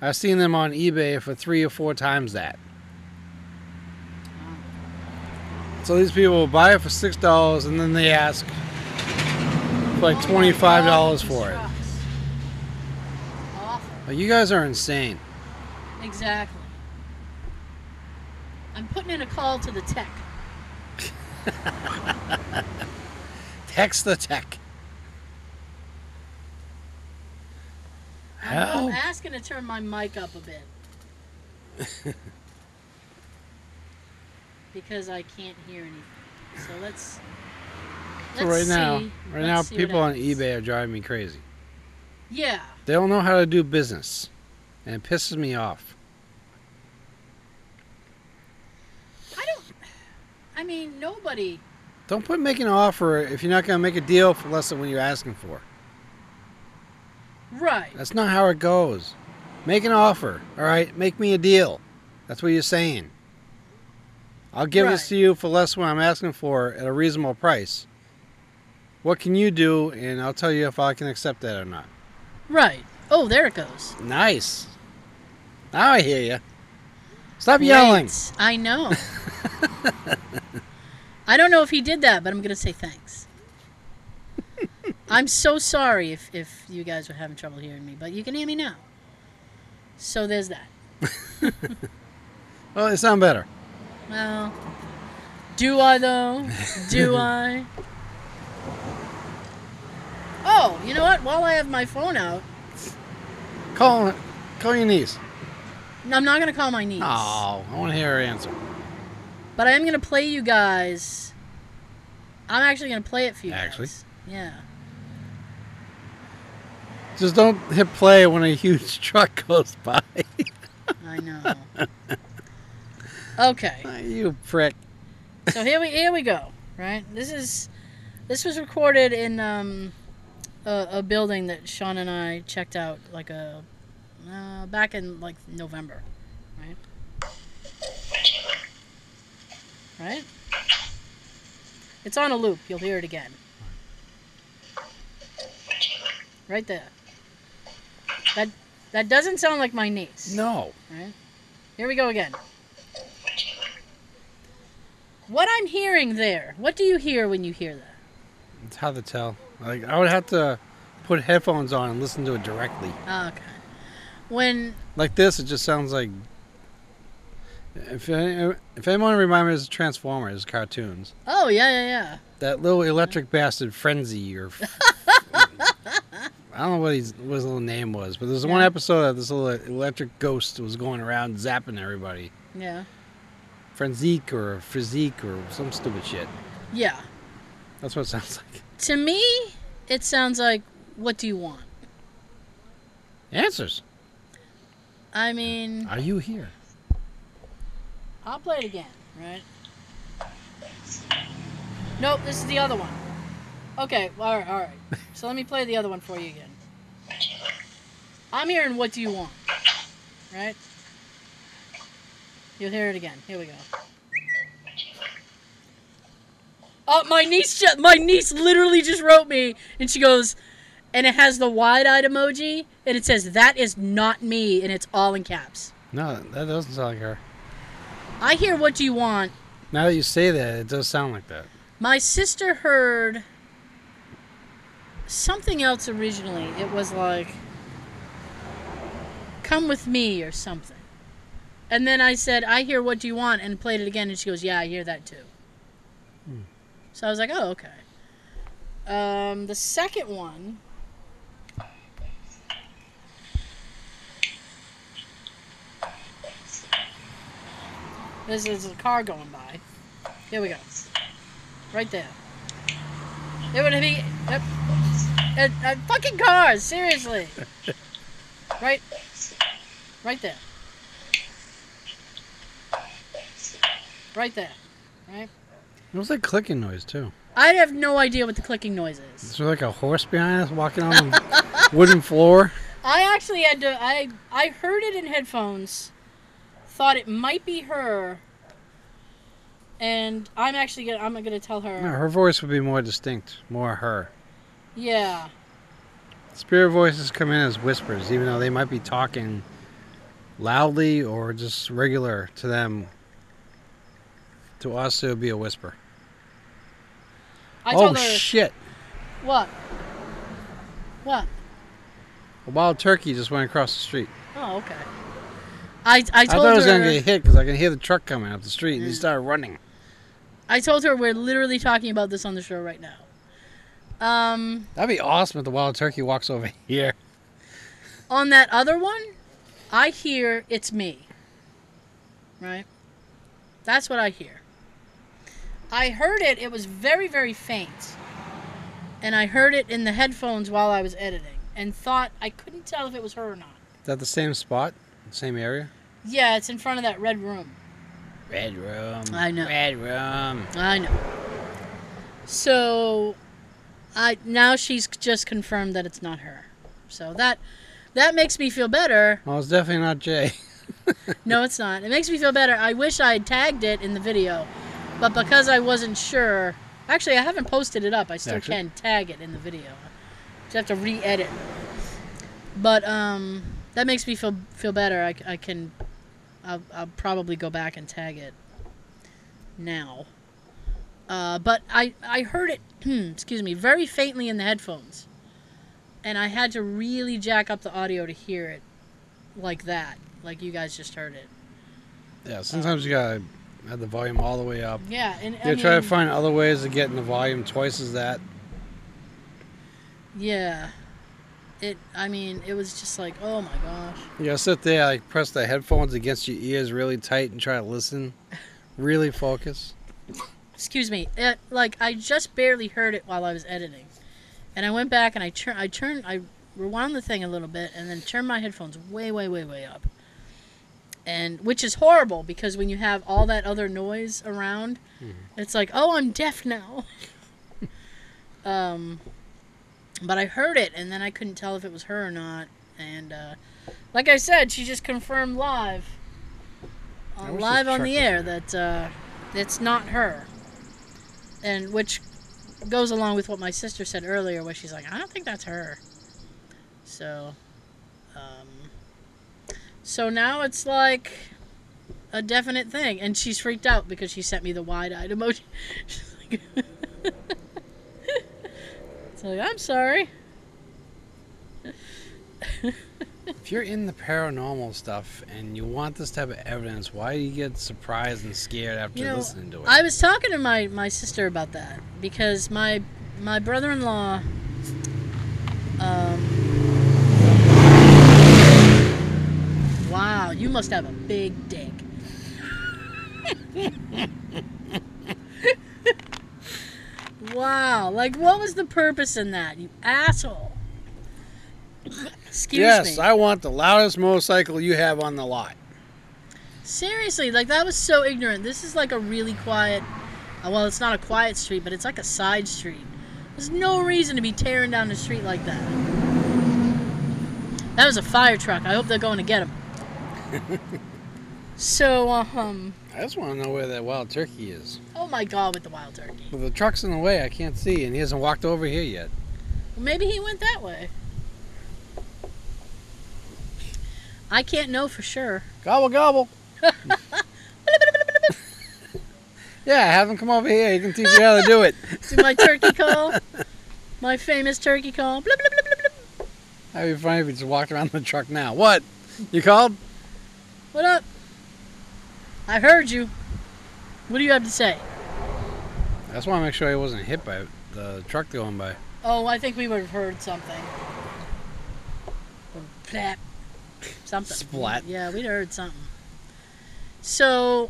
I've seen them on eBay for three or four times that. So these people will buy it for six dollars and then they ask for like
Oh
twenty five dollars for it. Like, you guys are insane.
Exactly. I'm putting in a call to the tech. [laughs]
Text the tech.
I'm, I'm asking to turn my mic up a bit. because I can't hear anything. So let's.
So
let's
right now, right
let's
now, people on eBay are driving me crazy.
Yeah.
They don't know how to do business, and it pisses me off.
I don't. I mean, nobody.
Don't put make an offer if you're not going to make a deal for less than what you're asking for.
Right.
That's not how it goes. Make an offer, all right? Make me a deal. That's what you're saying. I'll give this to you for less than what I'm asking for at a reasonable price. What can you do? And I'll tell you if I can accept that or not.
Right. Oh, there it goes.
Nice. Now I hear you. Stop yelling.
Great. I know. I don't know if he did that, but I'm going to say thanks. I'm so sorry if, if you guys were having trouble hearing me, but you can hear me now. So there's that.
Well, it sound better.
Well, do I though? Do [laughs] I? Oh, you know what? While I have my phone out,
Call, call your niece.
I'm not going to call my niece.
Oh, I want to hear her answer.
But I am gonna play you guys. I'm actually gonna play it for you.
Actually?
guys. Yeah.
Just don't hit play when a huge [laughs] truck goes by.
I know. [laughs] okay.
you prick.
So here we here we go. Right. This is this was recorded in um, a, a building that Sean and I checked out like a uh, back in like November. Right. Right. It's on a loop. You'll hear it again. Right there. That that doesn't sound like my niece.
No.
Right? Here we go again. What I'm hearing there, what do you hear when you hear that?
It's hard to tell. Like I would have to put headphones on and listen to it directly.
Okay. When,
Like this, it just sounds like. If if anyone of Transformers cartoons,
oh, yeah, yeah, yeah.
that little electric bastard Frenzy or. [laughs] I don't know what his what his little name was, but there's one episode that this little electric ghost was going around zapping everybody.
Yeah.
Frenzique or Physique or some stupid shit.
Yeah.
That's what it sounds [laughs] like.
To me, it sounds like, what do you want?
Answers.
I mean,
Are you here?
I'll play it again, right? Nope, this is the other one. Okay, all right, all right. So let me play the other one for you again. I'm hearing what do you want, right? You'll hear it again. Here we go. Oh, my niece my niece literally just wrote me and she goes and it has the wide-eyed emoji and it says that is not me and it's all in caps.
No, that doesn't sound like her.
I hear what do you want.
Now that you say that, it does sound like that.
My sister heard something else originally. It was like come with me or something. And then I said, I hear what do you want and played it again and she goes, Yeah, I hear that too.
Hmm.
So I was like, Oh, okay. Um, the second one This is a car going by. Here we go. Right there. It would be uh, uh, uh, fucking cars. Seriously. [laughs] right. Right there. Right there. Right.
It was like clicking noise too.
I have no idea what the clicking noise is.
Is there like a horse behind us walking on the wooden floor? [laughs]
I actually had to. I I heard it in headphones. Thought it might be her. And I'm actually gonna. I'm gonna tell her.
No, her voice would be more distinct, more her.
Yeah.
Spirit voices come in as whispers, even though they might be talking loudly or just regular to them. To us, it would be a whisper.
I
oh
told her.
shit!
what? What?
A wild turkey just went across the street.
Oh, okay. I I told I
thought I was
her.
gonna get hit because I can hear the truck coming up the street, and he
Mm.
started running.
I told her we're literally talking about this on the show right now. Um,
That'd be awesome if the wild turkey walks over [laughs] here.
on that other one, I hear it's me. Right? That's what I hear. I heard it, it was very, very faint. And I heard it in the headphones while I was editing and thought I couldn't tell if it was her or not.
Is that the same spot, same area?
Yeah, it's in front of that red room.
Red room.
I know.
Red room.
I know. So, I now she's just confirmed that it's not her. So that that makes me feel better.
Well, it's definitely not Jay. [laughs]
No, it's not. It makes me feel better. I wish I had tagged it in the video, but because I wasn't sure. Actually, I haven't posted it up. I still
Actually-
can tag it in the video. Just have to re-edit. But um, that makes me feel feel better. I, I can. I'll, I'll probably go back and tag it now. Uh, but I I heard it. [clears throat] excuse me, very faintly in the headphones, and I had to really jack up the audio to hear it like that, like you guys just heard it.
Yeah, sometimes you gotta have the volume all the way up.
Yeah, and
You try to find other ways of getting the volume twice as that.
Yeah. It I mean, it was just like, oh my gosh.
You gotta sit there, like press the headphones against your ears really tight and try to listen. Really focus.
Excuse me. It, like I just barely heard it while I was editing. And I went back and I turned I turned I rewound the thing a little bit and then turned my headphones way way way way up. And which is horrible because when you have all that other noise around, it's like, "Oh, I'm deaf now." [laughs] um but I heard it and then I couldn't tell if it was her or not. And uh, like I said, she just confirmed live uh, live on the air that uh, it's not her. And which goes along with what my sister said earlier, where she's like, I don't think that's her. So, um, so now it's like a definite thing, and she's freaked out because she sent me the wide-eyed emoji. [laughs] [laughs] Like I'm sorry.
If you're in the paranormal stuff and you want this type of evidence, why do you get surprised and scared after
You know,
listening to it?
I was talking to my, my sister about that because my my brother-in-law um Wow, you must have a big dick. [laughs] wow, like what was the purpose in that, you asshole? Excuse
yes,
me.
Yes, I want the loudest motorcycle you have on the lot.
Seriously, like that was so ignorant. This is like a really quiet. uh, Well, it's not a quiet street, but it's like a side street. There's no reason to be tearing down the street like that. That was a fire truck. I hope they're going to get him. [laughs] So, um,
I just want to know where that wild turkey is.
oh my god, with the wild turkey.
Well, the truck's in the way. I can't see, and he hasn't walked over here yet.
Well, maybe he went that way. I can't know for sure.
Gobble gobble. [laughs] yeah, have him come over here. He can teach you how to do it. [laughs]
Do my turkey call. My famous turkey call. Blub, blub, blub.
That'd be funny if he just walked around the truck now. What? You called?
What up? I heard you. What do you have to say?
I just want to make sure I wasn't hit by the truck going by.
Oh, I think we would have heard something. Or. Something.
Splat.
Yeah, we'd heard something. So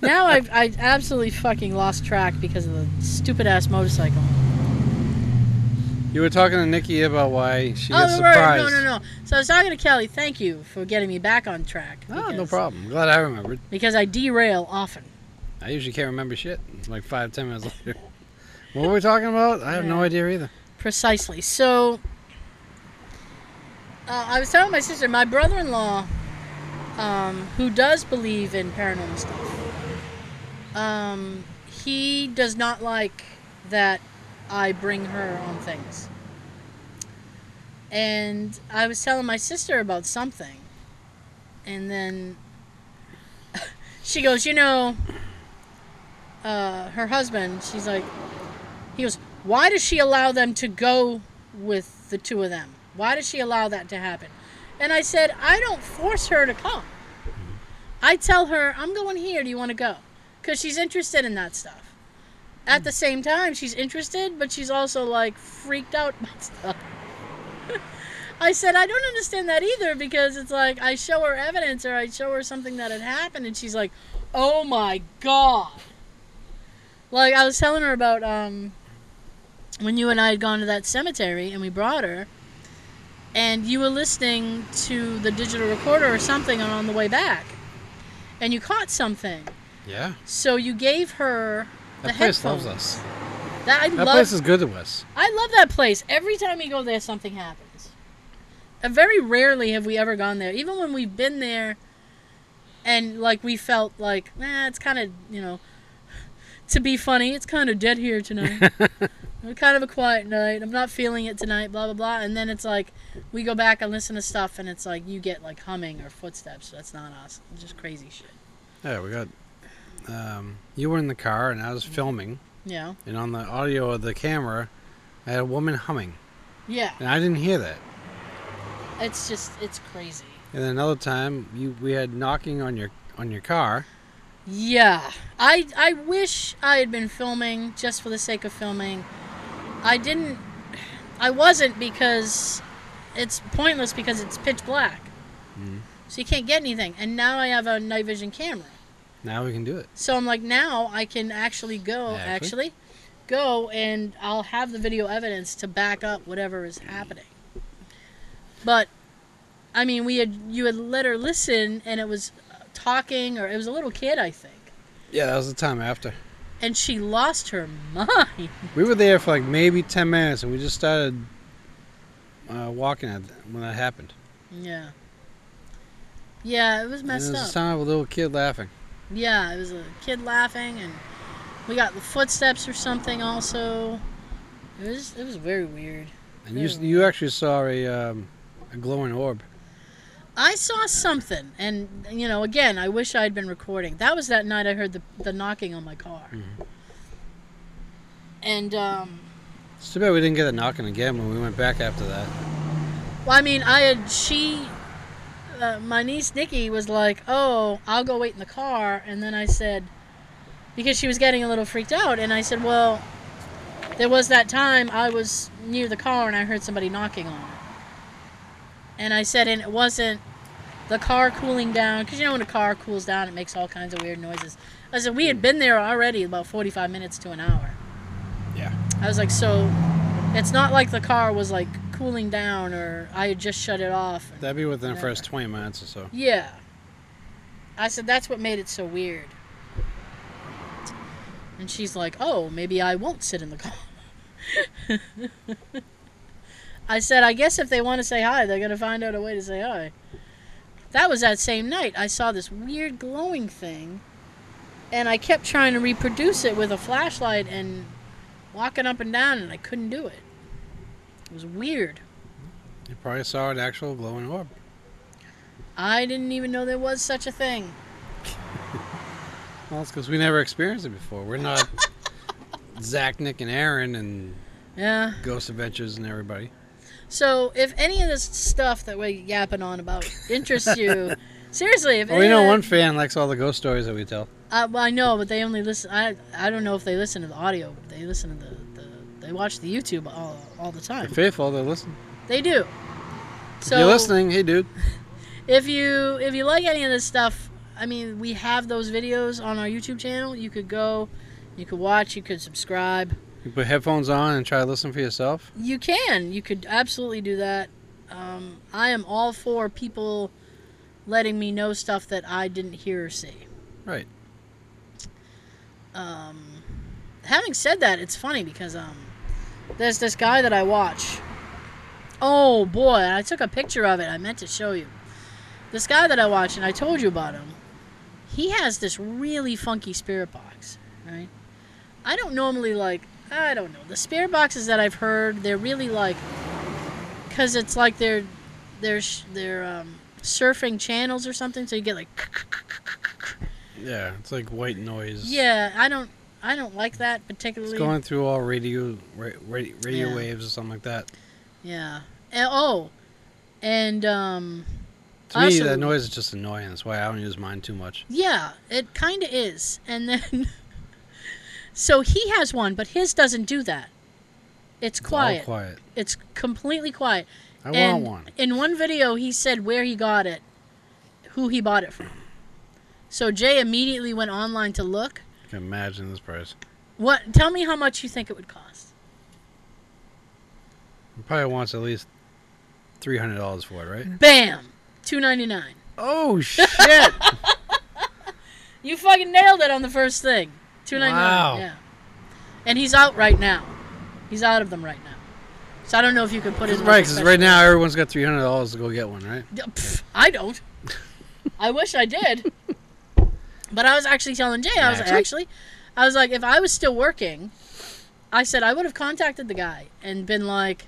now I've I absolutely fucking lost track because of the stupid ass motorcycle.
You were talking to Nikki about why she
oh,
gets
right.
surprised.
No, no, no. So I was talking to Kelly. Thank you for getting me back on track.
Oh, no problem. Glad I remembered.
Because I derail often.
I usually can't remember shit. Like five, ten minutes later. [laughs] what were we talking about? I have no idea either.
Precisely. So, uh, I was telling my sister, my brother in law, um, who does believe in paranormal stuff, um, he does not like that I bring her on things. And I was telling my sister about something, and then [laughs] she goes, You know, uh, her husband, she's like, he goes, Why does she allow them to go with the two of them? Why does she allow that to happen? And I said, I don't force her to come. I tell her, I'm going here. Do you want to go? Because she's interested in that stuff. At the same time, she's interested, but she's also like freaked out by [laughs] stuff. I said, I don't understand that either because it's like I show her evidence or I show her something that had happened and she's like, oh my God. Like I was telling her about um, when you and I had gone to that cemetery and we brought her, and you were listening to the digital recorder or something on the way back, and you caught something.
Yeah.
So you gave her
That place
headphones.
loves us.
That I
That
love.
place is good to us.
I love that place. Every time we go there, something happens. And very rarely have we ever gone there. Even when we've been there, and like we felt like, nah, it's kind of you know, to be funny, it's kind of dead here tonight. [laughs] It's kind of a quiet night. I'm not feeling it tonight. Blah blah blah. And then it's like we go back and listen to stuff, and it's like you get like humming or footsteps. That's not us. It's just crazy shit.
Yeah, we got. Um, you were in the car and I was filming,
Yeah.
and on the audio of the camera, I had a woman humming,
Yeah.
and I didn't hear that.
It's just it's crazy.
And then another time, you we had knocking on your on your car.
Yeah, I I wish I had been filming just for the sake of filming. I didn't. I wasn't because it's pointless because it's pitch black,
Mhm.
so you can't get anything. And now I have a night vision camera,
Now we can do it.
so I'm like now I can actually go
Actually?
actually go and I'll have the video evidence to back up whatever is happening. But I mean, we had you had let her listen, and it was talking, or it was a little kid, I think.
Yeah, that was the time after.
and she lost her mind.
We were there for like maybe ten minutes, and we just started uh, walking at when that happened.
Yeah. Yeah, it was
And
messed
it was
up.
the sound of a little kid laughing.
Yeah, it was a kid laughing, and we got the footsteps or something. Also, it was it was very weird.
And you
Very
you actually saw a um, a glowing orb.
I saw something, and you know, again, I wish I'd been recording. That was that night I heard the the knocking on my car,
Mhm.
and um,
It's too bad we didn't get a knocking again when we went back after that.
well, I mean, I had she. Uh, my niece Nikki was like, "Oh, I'll go wait in the car," and then I said, because she was getting a little freaked out, and I said, "Well, there was that time I was near the car and I heard somebody knocking on it," and I said, "And it wasn't the car cooling down because you know when a car cools down, it makes all kinds of weird noises." I said, "We had been there already about forty-five minutes to an hour."
Yeah.
I was like, "So, it's not like the car was like cooling down or I had just shut it off."
That'd be within the first twenty minutes or so.
Yeah. I said that's what made it so weird. And she's like, "Oh, maybe I won't sit in the car." [laughs] I said, "I guess if they want to say hi, they're gonna find out a way to say hi." that was that same night. I saw this weird glowing thing, and I kept trying to reproduce it with a flashlight and walking up and down, and I couldn't do it. It was weird.
You probably saw an actual glowing orb.
I didn't even know there was such a thing.
Well, it's because we never experienced it before. We're not [laughs] Zak, Nick, and Aaron and
Yeah.
Ghost Adventures and everybody.
So if any of this stuff that we're yapping on about interests you, [laughs] seriously, if
Well, we know
of
one fan likes all the ghost stories that we tell.
Uh, well, I know, but they only listen. I I don't know if they listen to the audio. But they listen to the, the they watch the YouTube all, all the
They're
time.
faithful. They listen.
They do. So
if you're listening, hey, dude. [laughs]
if you if you like any of this stuff, I mean, we have those videos on our YouTube channel. You could go, you could watch, you could subscribe.
You put headphones on and try to listen for yourself.
You can. You could absolutely do that. Um, I am all for people letting me know stuff that I didn't hear or see.
Right.
Um, having said that, it's funny because um, there's this guy that I watch. Oh boy, I took a picture of it. I meant to show you. This guy that I watch, and I told you about him. He has this really funky spirit box, right? I don't normally like. I don't know the spirit boxes that I've heard. They're really like, cause it's like they're, they're they're um, surfing channels or something. So you get like
Yeah, it's like white noise.
Yeah, I don't I don't like that particularly.
It's going through all radio ra- ra- radio
Yeah.
waves or something like that.
Yeah. And, oh, and um
To me, that noise is just annoying. That's why I don't use mine too much.
yeah, it kind of is. And then [laughs] so he has one, but his doesn't do that. It's
It's all
quiet.
quiet.
It's completely quiet.
I
and
want one.
in one video he said where he got it, who he bought it from. So Jay immediately went online to look.
Can imagine this price.
What tell me how much you think it would cost?
He probably wants at least three hundred dollars for it, right?
Bam! Two ninety nine.
Oh [laughs] shit!
You fucking nailed it on the first thing. Two ninety nine.
Wow.
Yeah. And he's out right now. He's out of them right now. So I don't know if you can put his
right, because right now everyone's got three hundred dollars to go get one, right?
Pff, I don't. [laughs] I wish I did. But I was actually telling Jay, I was like,
Actually?
actually, I was like, if I was still working, I said I would have contacted the guy and been like,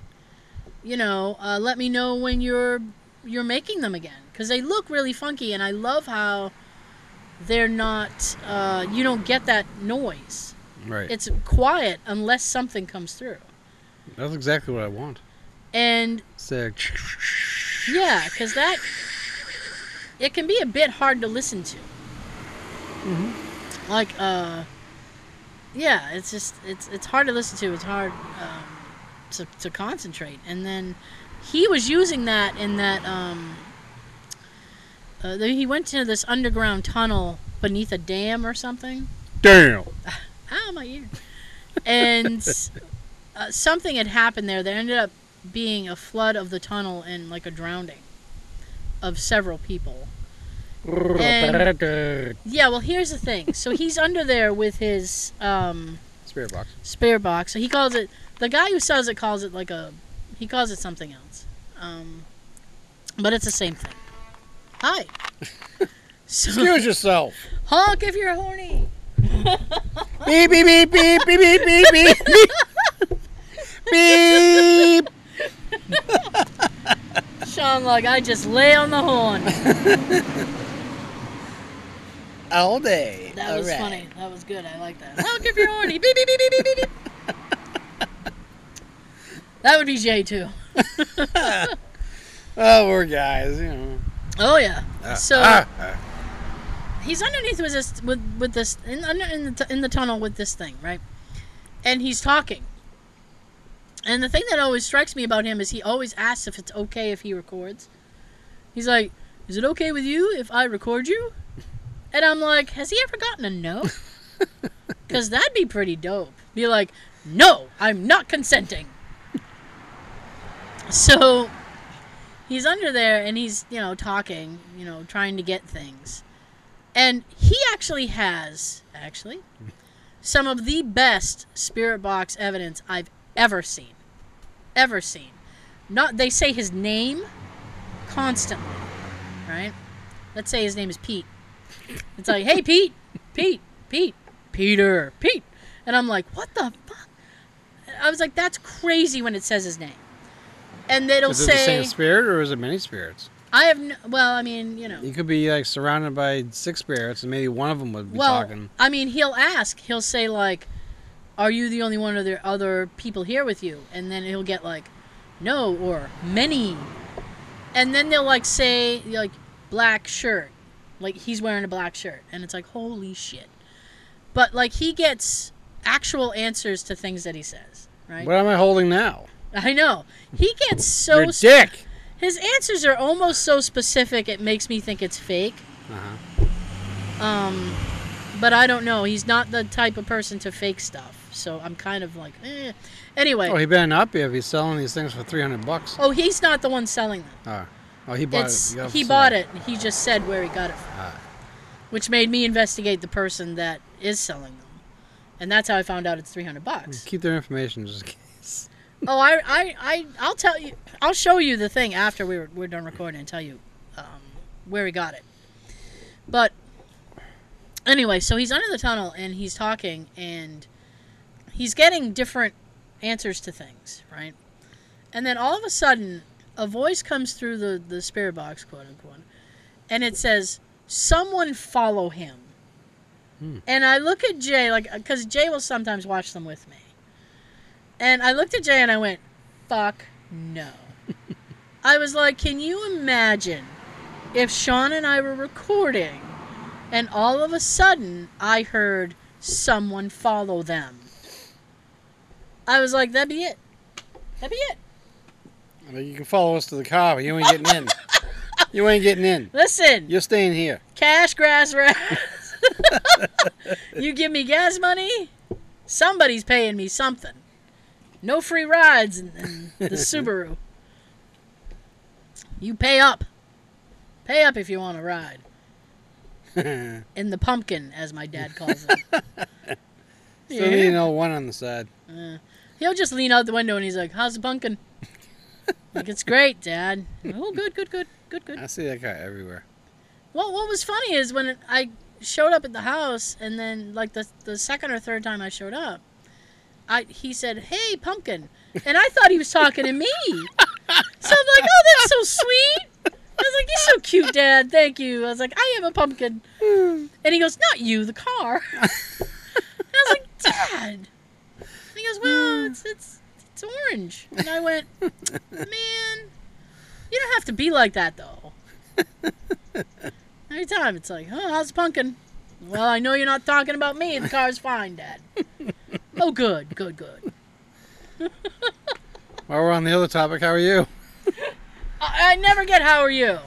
you know, uh, let me know when you're you're making them again because they look really funky and I love how they're not. Uh, you don't get that noise.
Right.
It's quiet unless something comes through.
That's exactly what I want.
And
It's like,
Yeah, because that it can be a bit hard to listen to. Mm-hmm. Like, uh, yeah, it's just it's it's hard to listen to. It's hard um, to to concentrate. And then he was using that in that um, uh, he went into this underground tunnel beneath a dam or something.
damn.
Ow, my ear. And uh, something had happened there. There ended up being a flood of the tunnel and like a drowning of several people. And- Yeah, well, here's the thing. So he's under there with his um,
Spirit box.
spirit box. So he calls it. The guy who sells it calls it like a. He calls it something else. Um, but it's the same thing. Hi. [laughs] So,
Excuse yourself.
honk if you're horny. [laughs]
beep beep beep beep beep beep beep beep beep.
Sean, like I just lay on the horn. [laughs]
All day.
That was funny. That was good. I like that. Honk if you're horny. Beep, beep, beep, beep, beep, beep, beep. That would be Jay too. [laughs]
Oh, we're guys, you know.
Oh yeah.
Ah,
So
ah, ah.
he's underneath with this with with this in under in the t- in the tunnel with this thing, right? And he's talking. And the thing that always strikes me about him is he always asks if it's okay if he records. He's like, "Is it okay with you if I record you?" And I'm like, "Has he ever gotten a no?" [laughs] Cuz that'd be pretty dope. Be like, "No, I'm not consenting." So he's under there and he's, you know, talking, you know, trying to get things. And he actually has, actually, some of the best spirit box evidence I've ever seen. Ever seen. Not they say his name constantly, right? let's say his name is Pete. It's like, hey Pete, Pete, Pete, Peter, Pete, and I'm like, what the fuck? I was like, that's crazy when it says his name, and it'll
Is it the same spirit or is it many spirits?
I have no, well, I mean, you know,
You could be like surrounded by six spirits, and maybe one of them would be
well,
talking.
I mean, he'll ask, he'll say like, are you the only one of the other people here with you? And then he'll get like, no or many, and then they'll like say like black shirt, like he's wearing a black shirt, and it's like holy shit. But like he gets actual answers to things that he says, right?
What am I holding now?
I know he gets so
Your
sp-
dick.
his answers are almost so specific it makes me think it's fake.
Uh-huh.
Um, but I don't know. He's not the type of person to fake stuff, so I'm kind of like, eh. Anyway,
Oh, he better not be if he's selling these things for three hundred bucks.
oh, he's not the one selling them.
Oh, oh, he bought
it's
it.
he bought it. He just said where he got it from,
Ah.
which made me investigate the person that is selling them, and that's how I found out it's 300 bucks.
Keep their information just in case. [laughs]
oh, I, I, I, I'll tell you. I'll show you the thing after we're we're done recording and tell you um, where he got it. But anyway, so he's under the tunnel and he's talking and he's getting different answers to things, right? And then all of a sudden, a voice comes through the the spirit box, quote unquote, and it says, "Someone follow him."
Hmm.
And I look at Jay, like, because Jay will sometimes watch them with me. And I looked at Jay and I went, fuck no. [laughs] I was like, can you imagine if Sean and I were recording and all of a sudden I heard someone follow them? I was like, that'd be it. That'd be it.
You can follow us to the car, but you ain't getting in. you ain't getting in.
Listen,
You're staying here.
cash, grass, grass. you give me gas money, somebody's paying me something. No free rides in, in the Subaru. You pay up. Pay up if you want to ride. [laughs] In the pumpkin, as my dad calls it.
Still need an L one on the side.
Uh, he'll just lean out the window and he's like, "How's the pumpkin?" Like it's great, Dad. Oh, good, good, good, good, good.
I see that guy everywhere.
Well, what was funny is when I showed up at the house, and then like the the second or third time I showed up, I he said, "Hey, pumpkin," and I thought he was talking to me. So I'm like, "Oh, that's so sweet." I was like, "You're so cute, Dad. Thank you." I was like, "I am a pumpkin," and he goes, "Not you, the car." [laughs] and I was like, "Dad," and he goes, "Well, hmm. it's it's it's orange," and I went, [laughs] "Man, you don't have to be like that, though." [laughs] Every time it's like, oh, how's the pumpkin? Well, I know you're not talking about me. The car's fine, Dad. [laughs] oh, good, good, good.
While we're on the other topic, how are you?
I, I never get how are you.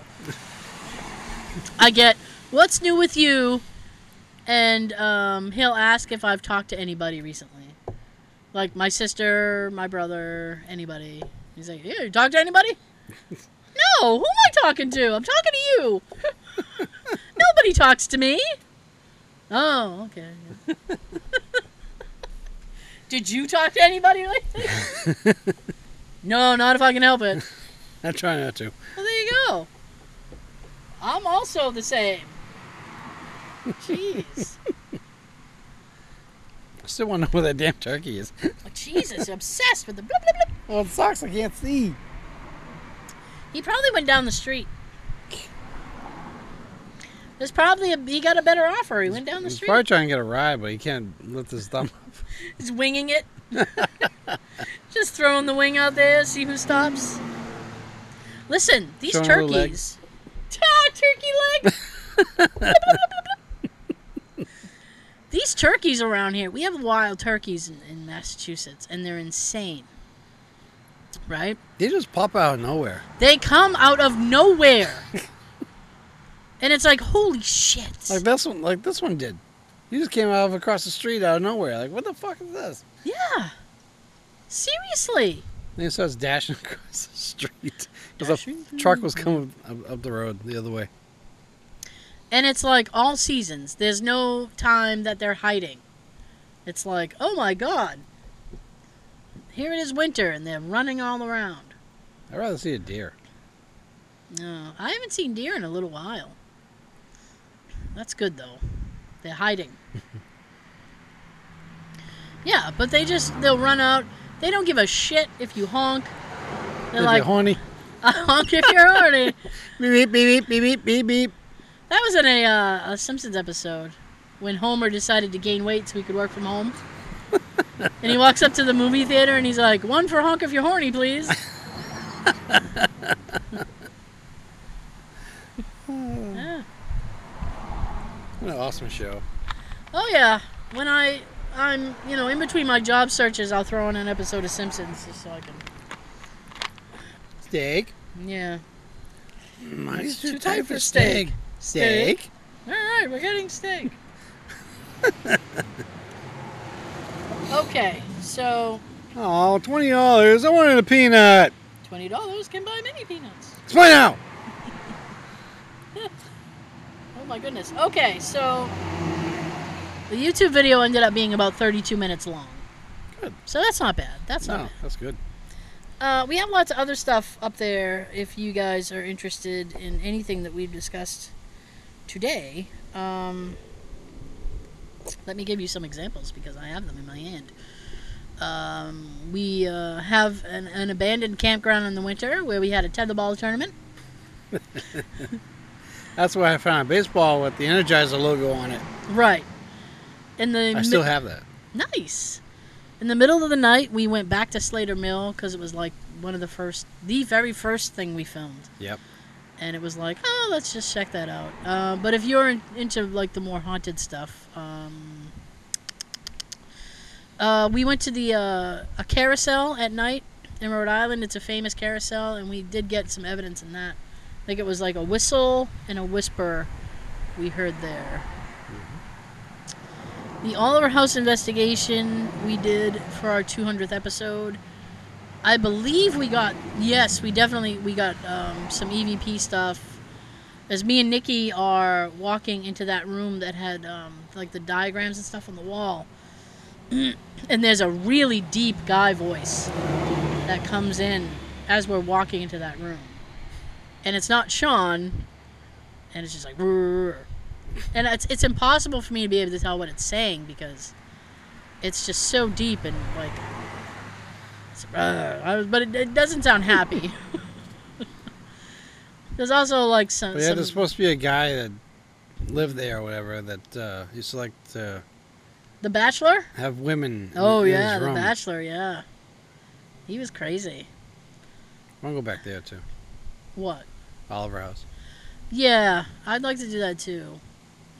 I get what's new with you, and um, he'll ask if I've talked to anybody recently, like my sister, my brother, anybody. He's like, yeah, you talk to anybody? [laughs] no, who am I talking to? I'm talking to you. [laughs] Nobody talks to me. Oh, okay. [laughs] Did you talk to anybody lately? no, not if I can help it.
I try not to.
Well, there you go. I'm also the same. Jeez.
I still want to know where that damn turkey is. [laughs]
Oh, Jesus, obsessed with the blip, blip, blip.
Well, it sucks. I can't see.
He probably went down the street. There's probably a, he got a better offer. He went down the
He's
street.
probably trying to get a ride, but he can't lift his thumb up. [laughs]
He's winging it. Just throwing the wing out there, see who stops. Listen, these
Showing a little leg.
turkeys. [laughs] Ah, turkey leg. These turkeys around here, we have wild turkeys in, in Massachusetts, and they're insane. Right?
They just pop out of nowhere.
They come out of nowhere. [laughs] and it's like, holy shit.
Like this one, like this one did. He just came out of across the street out of nowhere. Like, what the fuck is this?
yeah. Seriously.
And he starts dashing [laughs] across the street because a truck was coming up, up the road the other way.
And it's like all seasons. There's no time that they're hiding. It's like, oh my god. Here it is winter and they're running all around.
I'd rather see a deer.
No, I haven't seen deer in a little while. That's good though. They're hiding. [laughs] yeah, but they just they'll run out. They don't give a shit if you honk. They're
If
like,
you're horny. [laughs]
"I honk if you're horny. [laughs]
Beep beep beep beep beep beep beep.
That was in a, uh, a Simpsons episode when Homer decided to gain weight so he could work from home. [laughs] and he walks up to the movie theater and he's like, "One for honk if you're horny, please." [laughs] [laughs] Yeah.
What an awesome show.
Oh yeah, when I I'm you know in between my job searches, I'll throw in an episode of Simpsons just so I can.
Steak.
Yeah.
Mine's
too tight for steak.
Steak.
All right, we're getting steak. [laughs] okay, so
Oh, twenty dollars. I wanted a peanut.
twenty dollars can buy many peanuts.
Explain out. [laughs]
Oh my goodness. Okay, so the YouTube video ended up being about 32 minutes long.
Good.
So that's not bad. That's not
No,
bad.
that's good.
Uh, we have lots of other stuff up there if you guys are interested in anything that we've discussed today. Um, let me give you some examples because I have them in my hand. Um, we uh, have an, an abandoned campground in the winter where we had a tetherball tournament. [laughs]
That's why I found a baseball with the Energizer logo on it.
Right. In the
I still have that.
Nice. In the middle of the night, we went back to Slater Mill because it was like one of the first, the very first thing we filmed.
Yep.
And it was like, oh, let's just check that out. Uh, but if you're in, into like the more haunted stuff, um, uh, we went to the uh, a carousel at night in Rhode Island. It's a famous carousel, and we did get some evidence in that. I think it was like a whistle and a whisper we heard there. The Oliver House investigation we did for our 200th episode. I believe we got yes, we definitely we got um, some EVP stuff. As me and Nikki are walking into that room that had um, like the diagrams and stuff on the wall, [clears throat] and there's a really deep guy voice that comes in as we're walking into that room, and it's not Sean, and it's just like, and it's it's impossible for me to be able to tell what it's saying because it's just so deep and like uh, but it, it doesn't sound happy. [laughs] There's also like some,
But yeah,
some
there's supposed to be a guy that lived there or whatever that uh, used to like to
the bachelor?
have women.
oh
in
yeah
his
the bachelor yeah. He was crazy.
I want to go back there too.
what?
Oliver House.
yeah i'd like to do that too.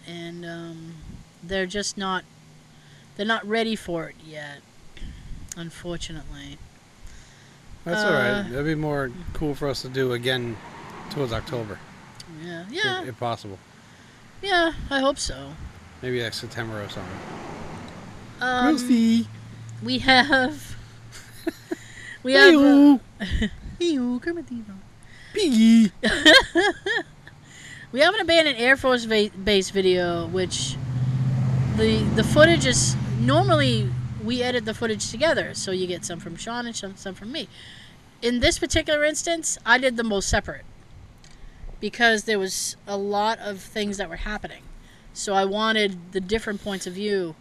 And um, they're just not they're not ready for it yet unfortunately
That's all
Uh,
right. That'd be more cool for us to do again towards October,
yeah
if-
yeah
if, possible.
yeah i hope so
Maybe like September or something.
um,
see.
we have [laughs] we have uh, Ew, Kermit the.
Piggy. [laughs]
We have an abandoned Air Force va- base video, which the the footage is normally we edit the footage together, so you get some from Sean and some, some from me. In this particular instance, I did them both separate because there was a lot of things that were happening. So I wanted the different points of view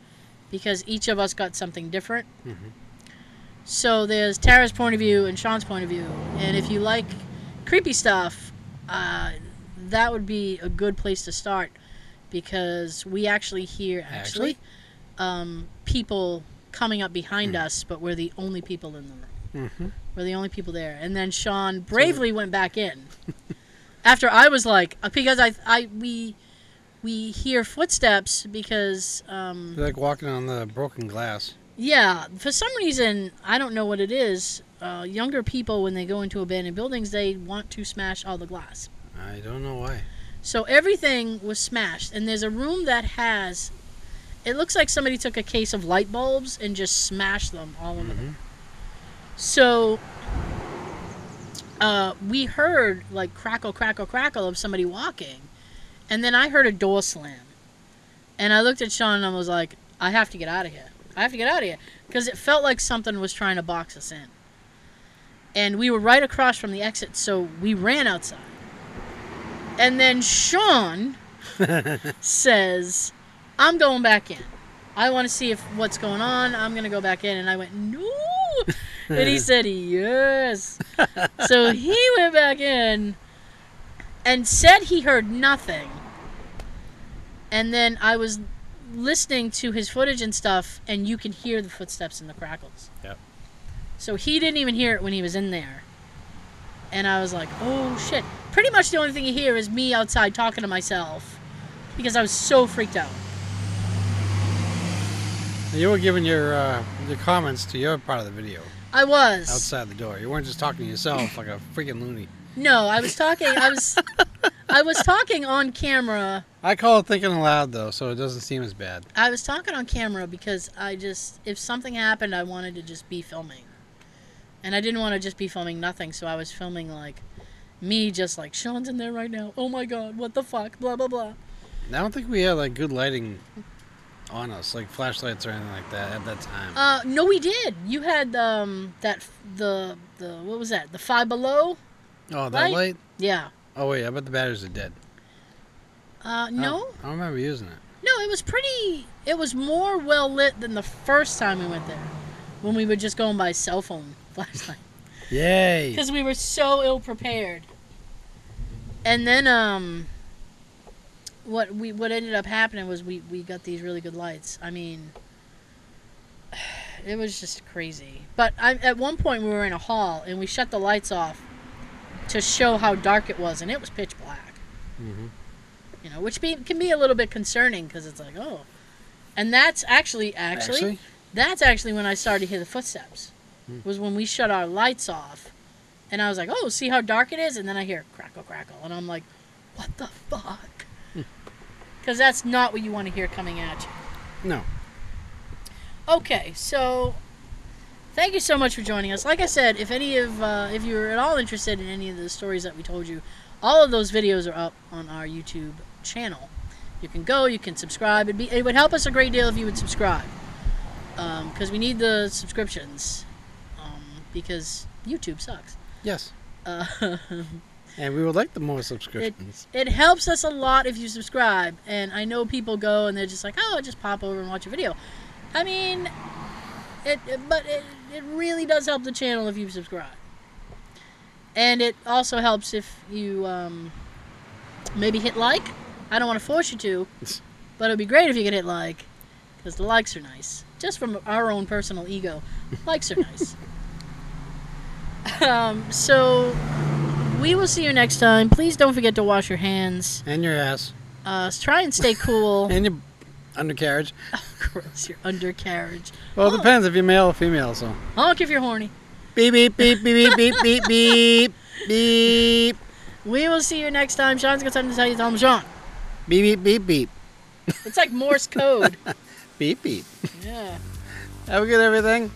because each of us got something different.
Mhm.
So there's Tara's point of view and Sean's point of view, and if you like creepy stuff, uh, that would be a good place to start because we actually hear actually,
Actually?
Um, people coming up behind us, but we're the only people in the room.
Mm-hmm.
We're the only people there. And then Sean bravely went back in [laughs] after I was like, uh, because I I we we hear footsteps because um,
Like walking on the broken glass.
yeah, for some reason, I don't know what it is. Uh, younger people, when they go into abandoned buildings, they want to smash all the glass.
I don't know why.
So everything was smashed, and there's a room that has. It looks like somebody took a case of light bulbs and just smashed them all over.
Mhm.
So uh, we heard like crackle, crackle, crackle of somebody walking, and then I heard a door slam, and I looked at Sean and I was like, I have to get out of here. I have to get out of here because it felt like something was trying to box us in, and we were right across from the exit, so we ran outside, and then Sean [laughs] says, "I'm going back in. I want to see if what's going on. I'm gonna go back in." And I went, "No," [laughs] and he said, "Yes." so he went back in and said he heard nothing. And then I was listening to his footage and stuff, and you can hear the footsteps and the crackles.
Yep.
So he didn't even hear it when he was in there. And I was like, oh shit. Pretty much the only thing you hear is me outside talking to myself because I was so freaked out.
You were giving your uh, your comments to your part of the video
I was.
outside the door. You weren't just talking to yourself like a freaking loony.
No, I was talking. I was. [laughs] I was talking on camera.
I call it thinking aloud though, so it doesn't seem as bad.
I was talking on camera because I just, if something happened, I wanted to just be filming, and I didn't want to just be filming nothing. So I was filming like me, just like Sean's in there right now. Oh my god, what the fuck? Blah blah blah.
I don't think we had like good lighting on us, like flashlights or anything like that at that time.
Uh, no, we did. You had um that the the what was that? The five below.
oh, that
light?
light?
Yeah.
Oh wait, I bet the batteries are dead.
Uh,
I
no,
don't- I don't remember using it.
no, it was pretty. It was more well lit than the first time we went there, when we were just going by cell phone [laughs] flashlight.
Yay!
because we were so ill prepared. And then um what we what ended up happening was we we got these really good lights. I mean [sighs] it was just crazy. But I, at one point we were in a hall and we shut the lights off to show how dark it was and it was pitch black.
Mhm.
You know, which be, can be a little bit concerning because it's like, oh. And that's actually actually
Actually,
that's actually when I started to hear the footsteps.
Hmm.
Was when we shut our lights off, and I was like, "Oh, see how dark it is?" And then I hear crackle, crackle, and I'm like, "What the fuck?" Because that's not what you want to hear coming at you.
no.
Okay, so thank you so much for joining us. Like I said, if any of uh, if you're at all interested in any of the stories that we told you, all of those videos are up on our YouTube channel. You can go, you can subscribe. It'd be, it would help us a great deal if you would subscribe, because we need the subscriptions, um, because YouTube sucks.
Yes.
Uh, [laughs]
And we would like the more subscriptions.
it helps us a lot if you subscribe. And I know people go and they're just like, oh, I just pop over and watch a video. I mean, it, it- but it, it really does help the channel if you subscribe. And it also helps if you um, maybe hit like. I don't want to force you to, [laughs] but it'd be great if you could hit like, because the likes are nice. Just from our own personal ego, likes are nice. [laughs] um, so we will see you next time. Please don't forget to wash your hands.
and your ass.
Uh, try and stay cool. [laughs]
And your undercarriage. [laughs]
Gross, your undercarriage.
Well, it
Oh.
depends if you're male or female, so.
Honk if you're horny.
Beep, beep, beep, beep, beep, beep, beep, beep, beep.
We will see you next time. Sean's got something to tell you. Him, Sean.
Beep, beep, beep, beep.
It's like Morse code. [laughs]
Beep, beep.
yeah.
Have a good everything.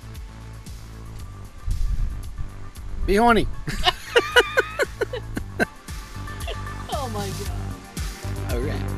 Be horny. All right.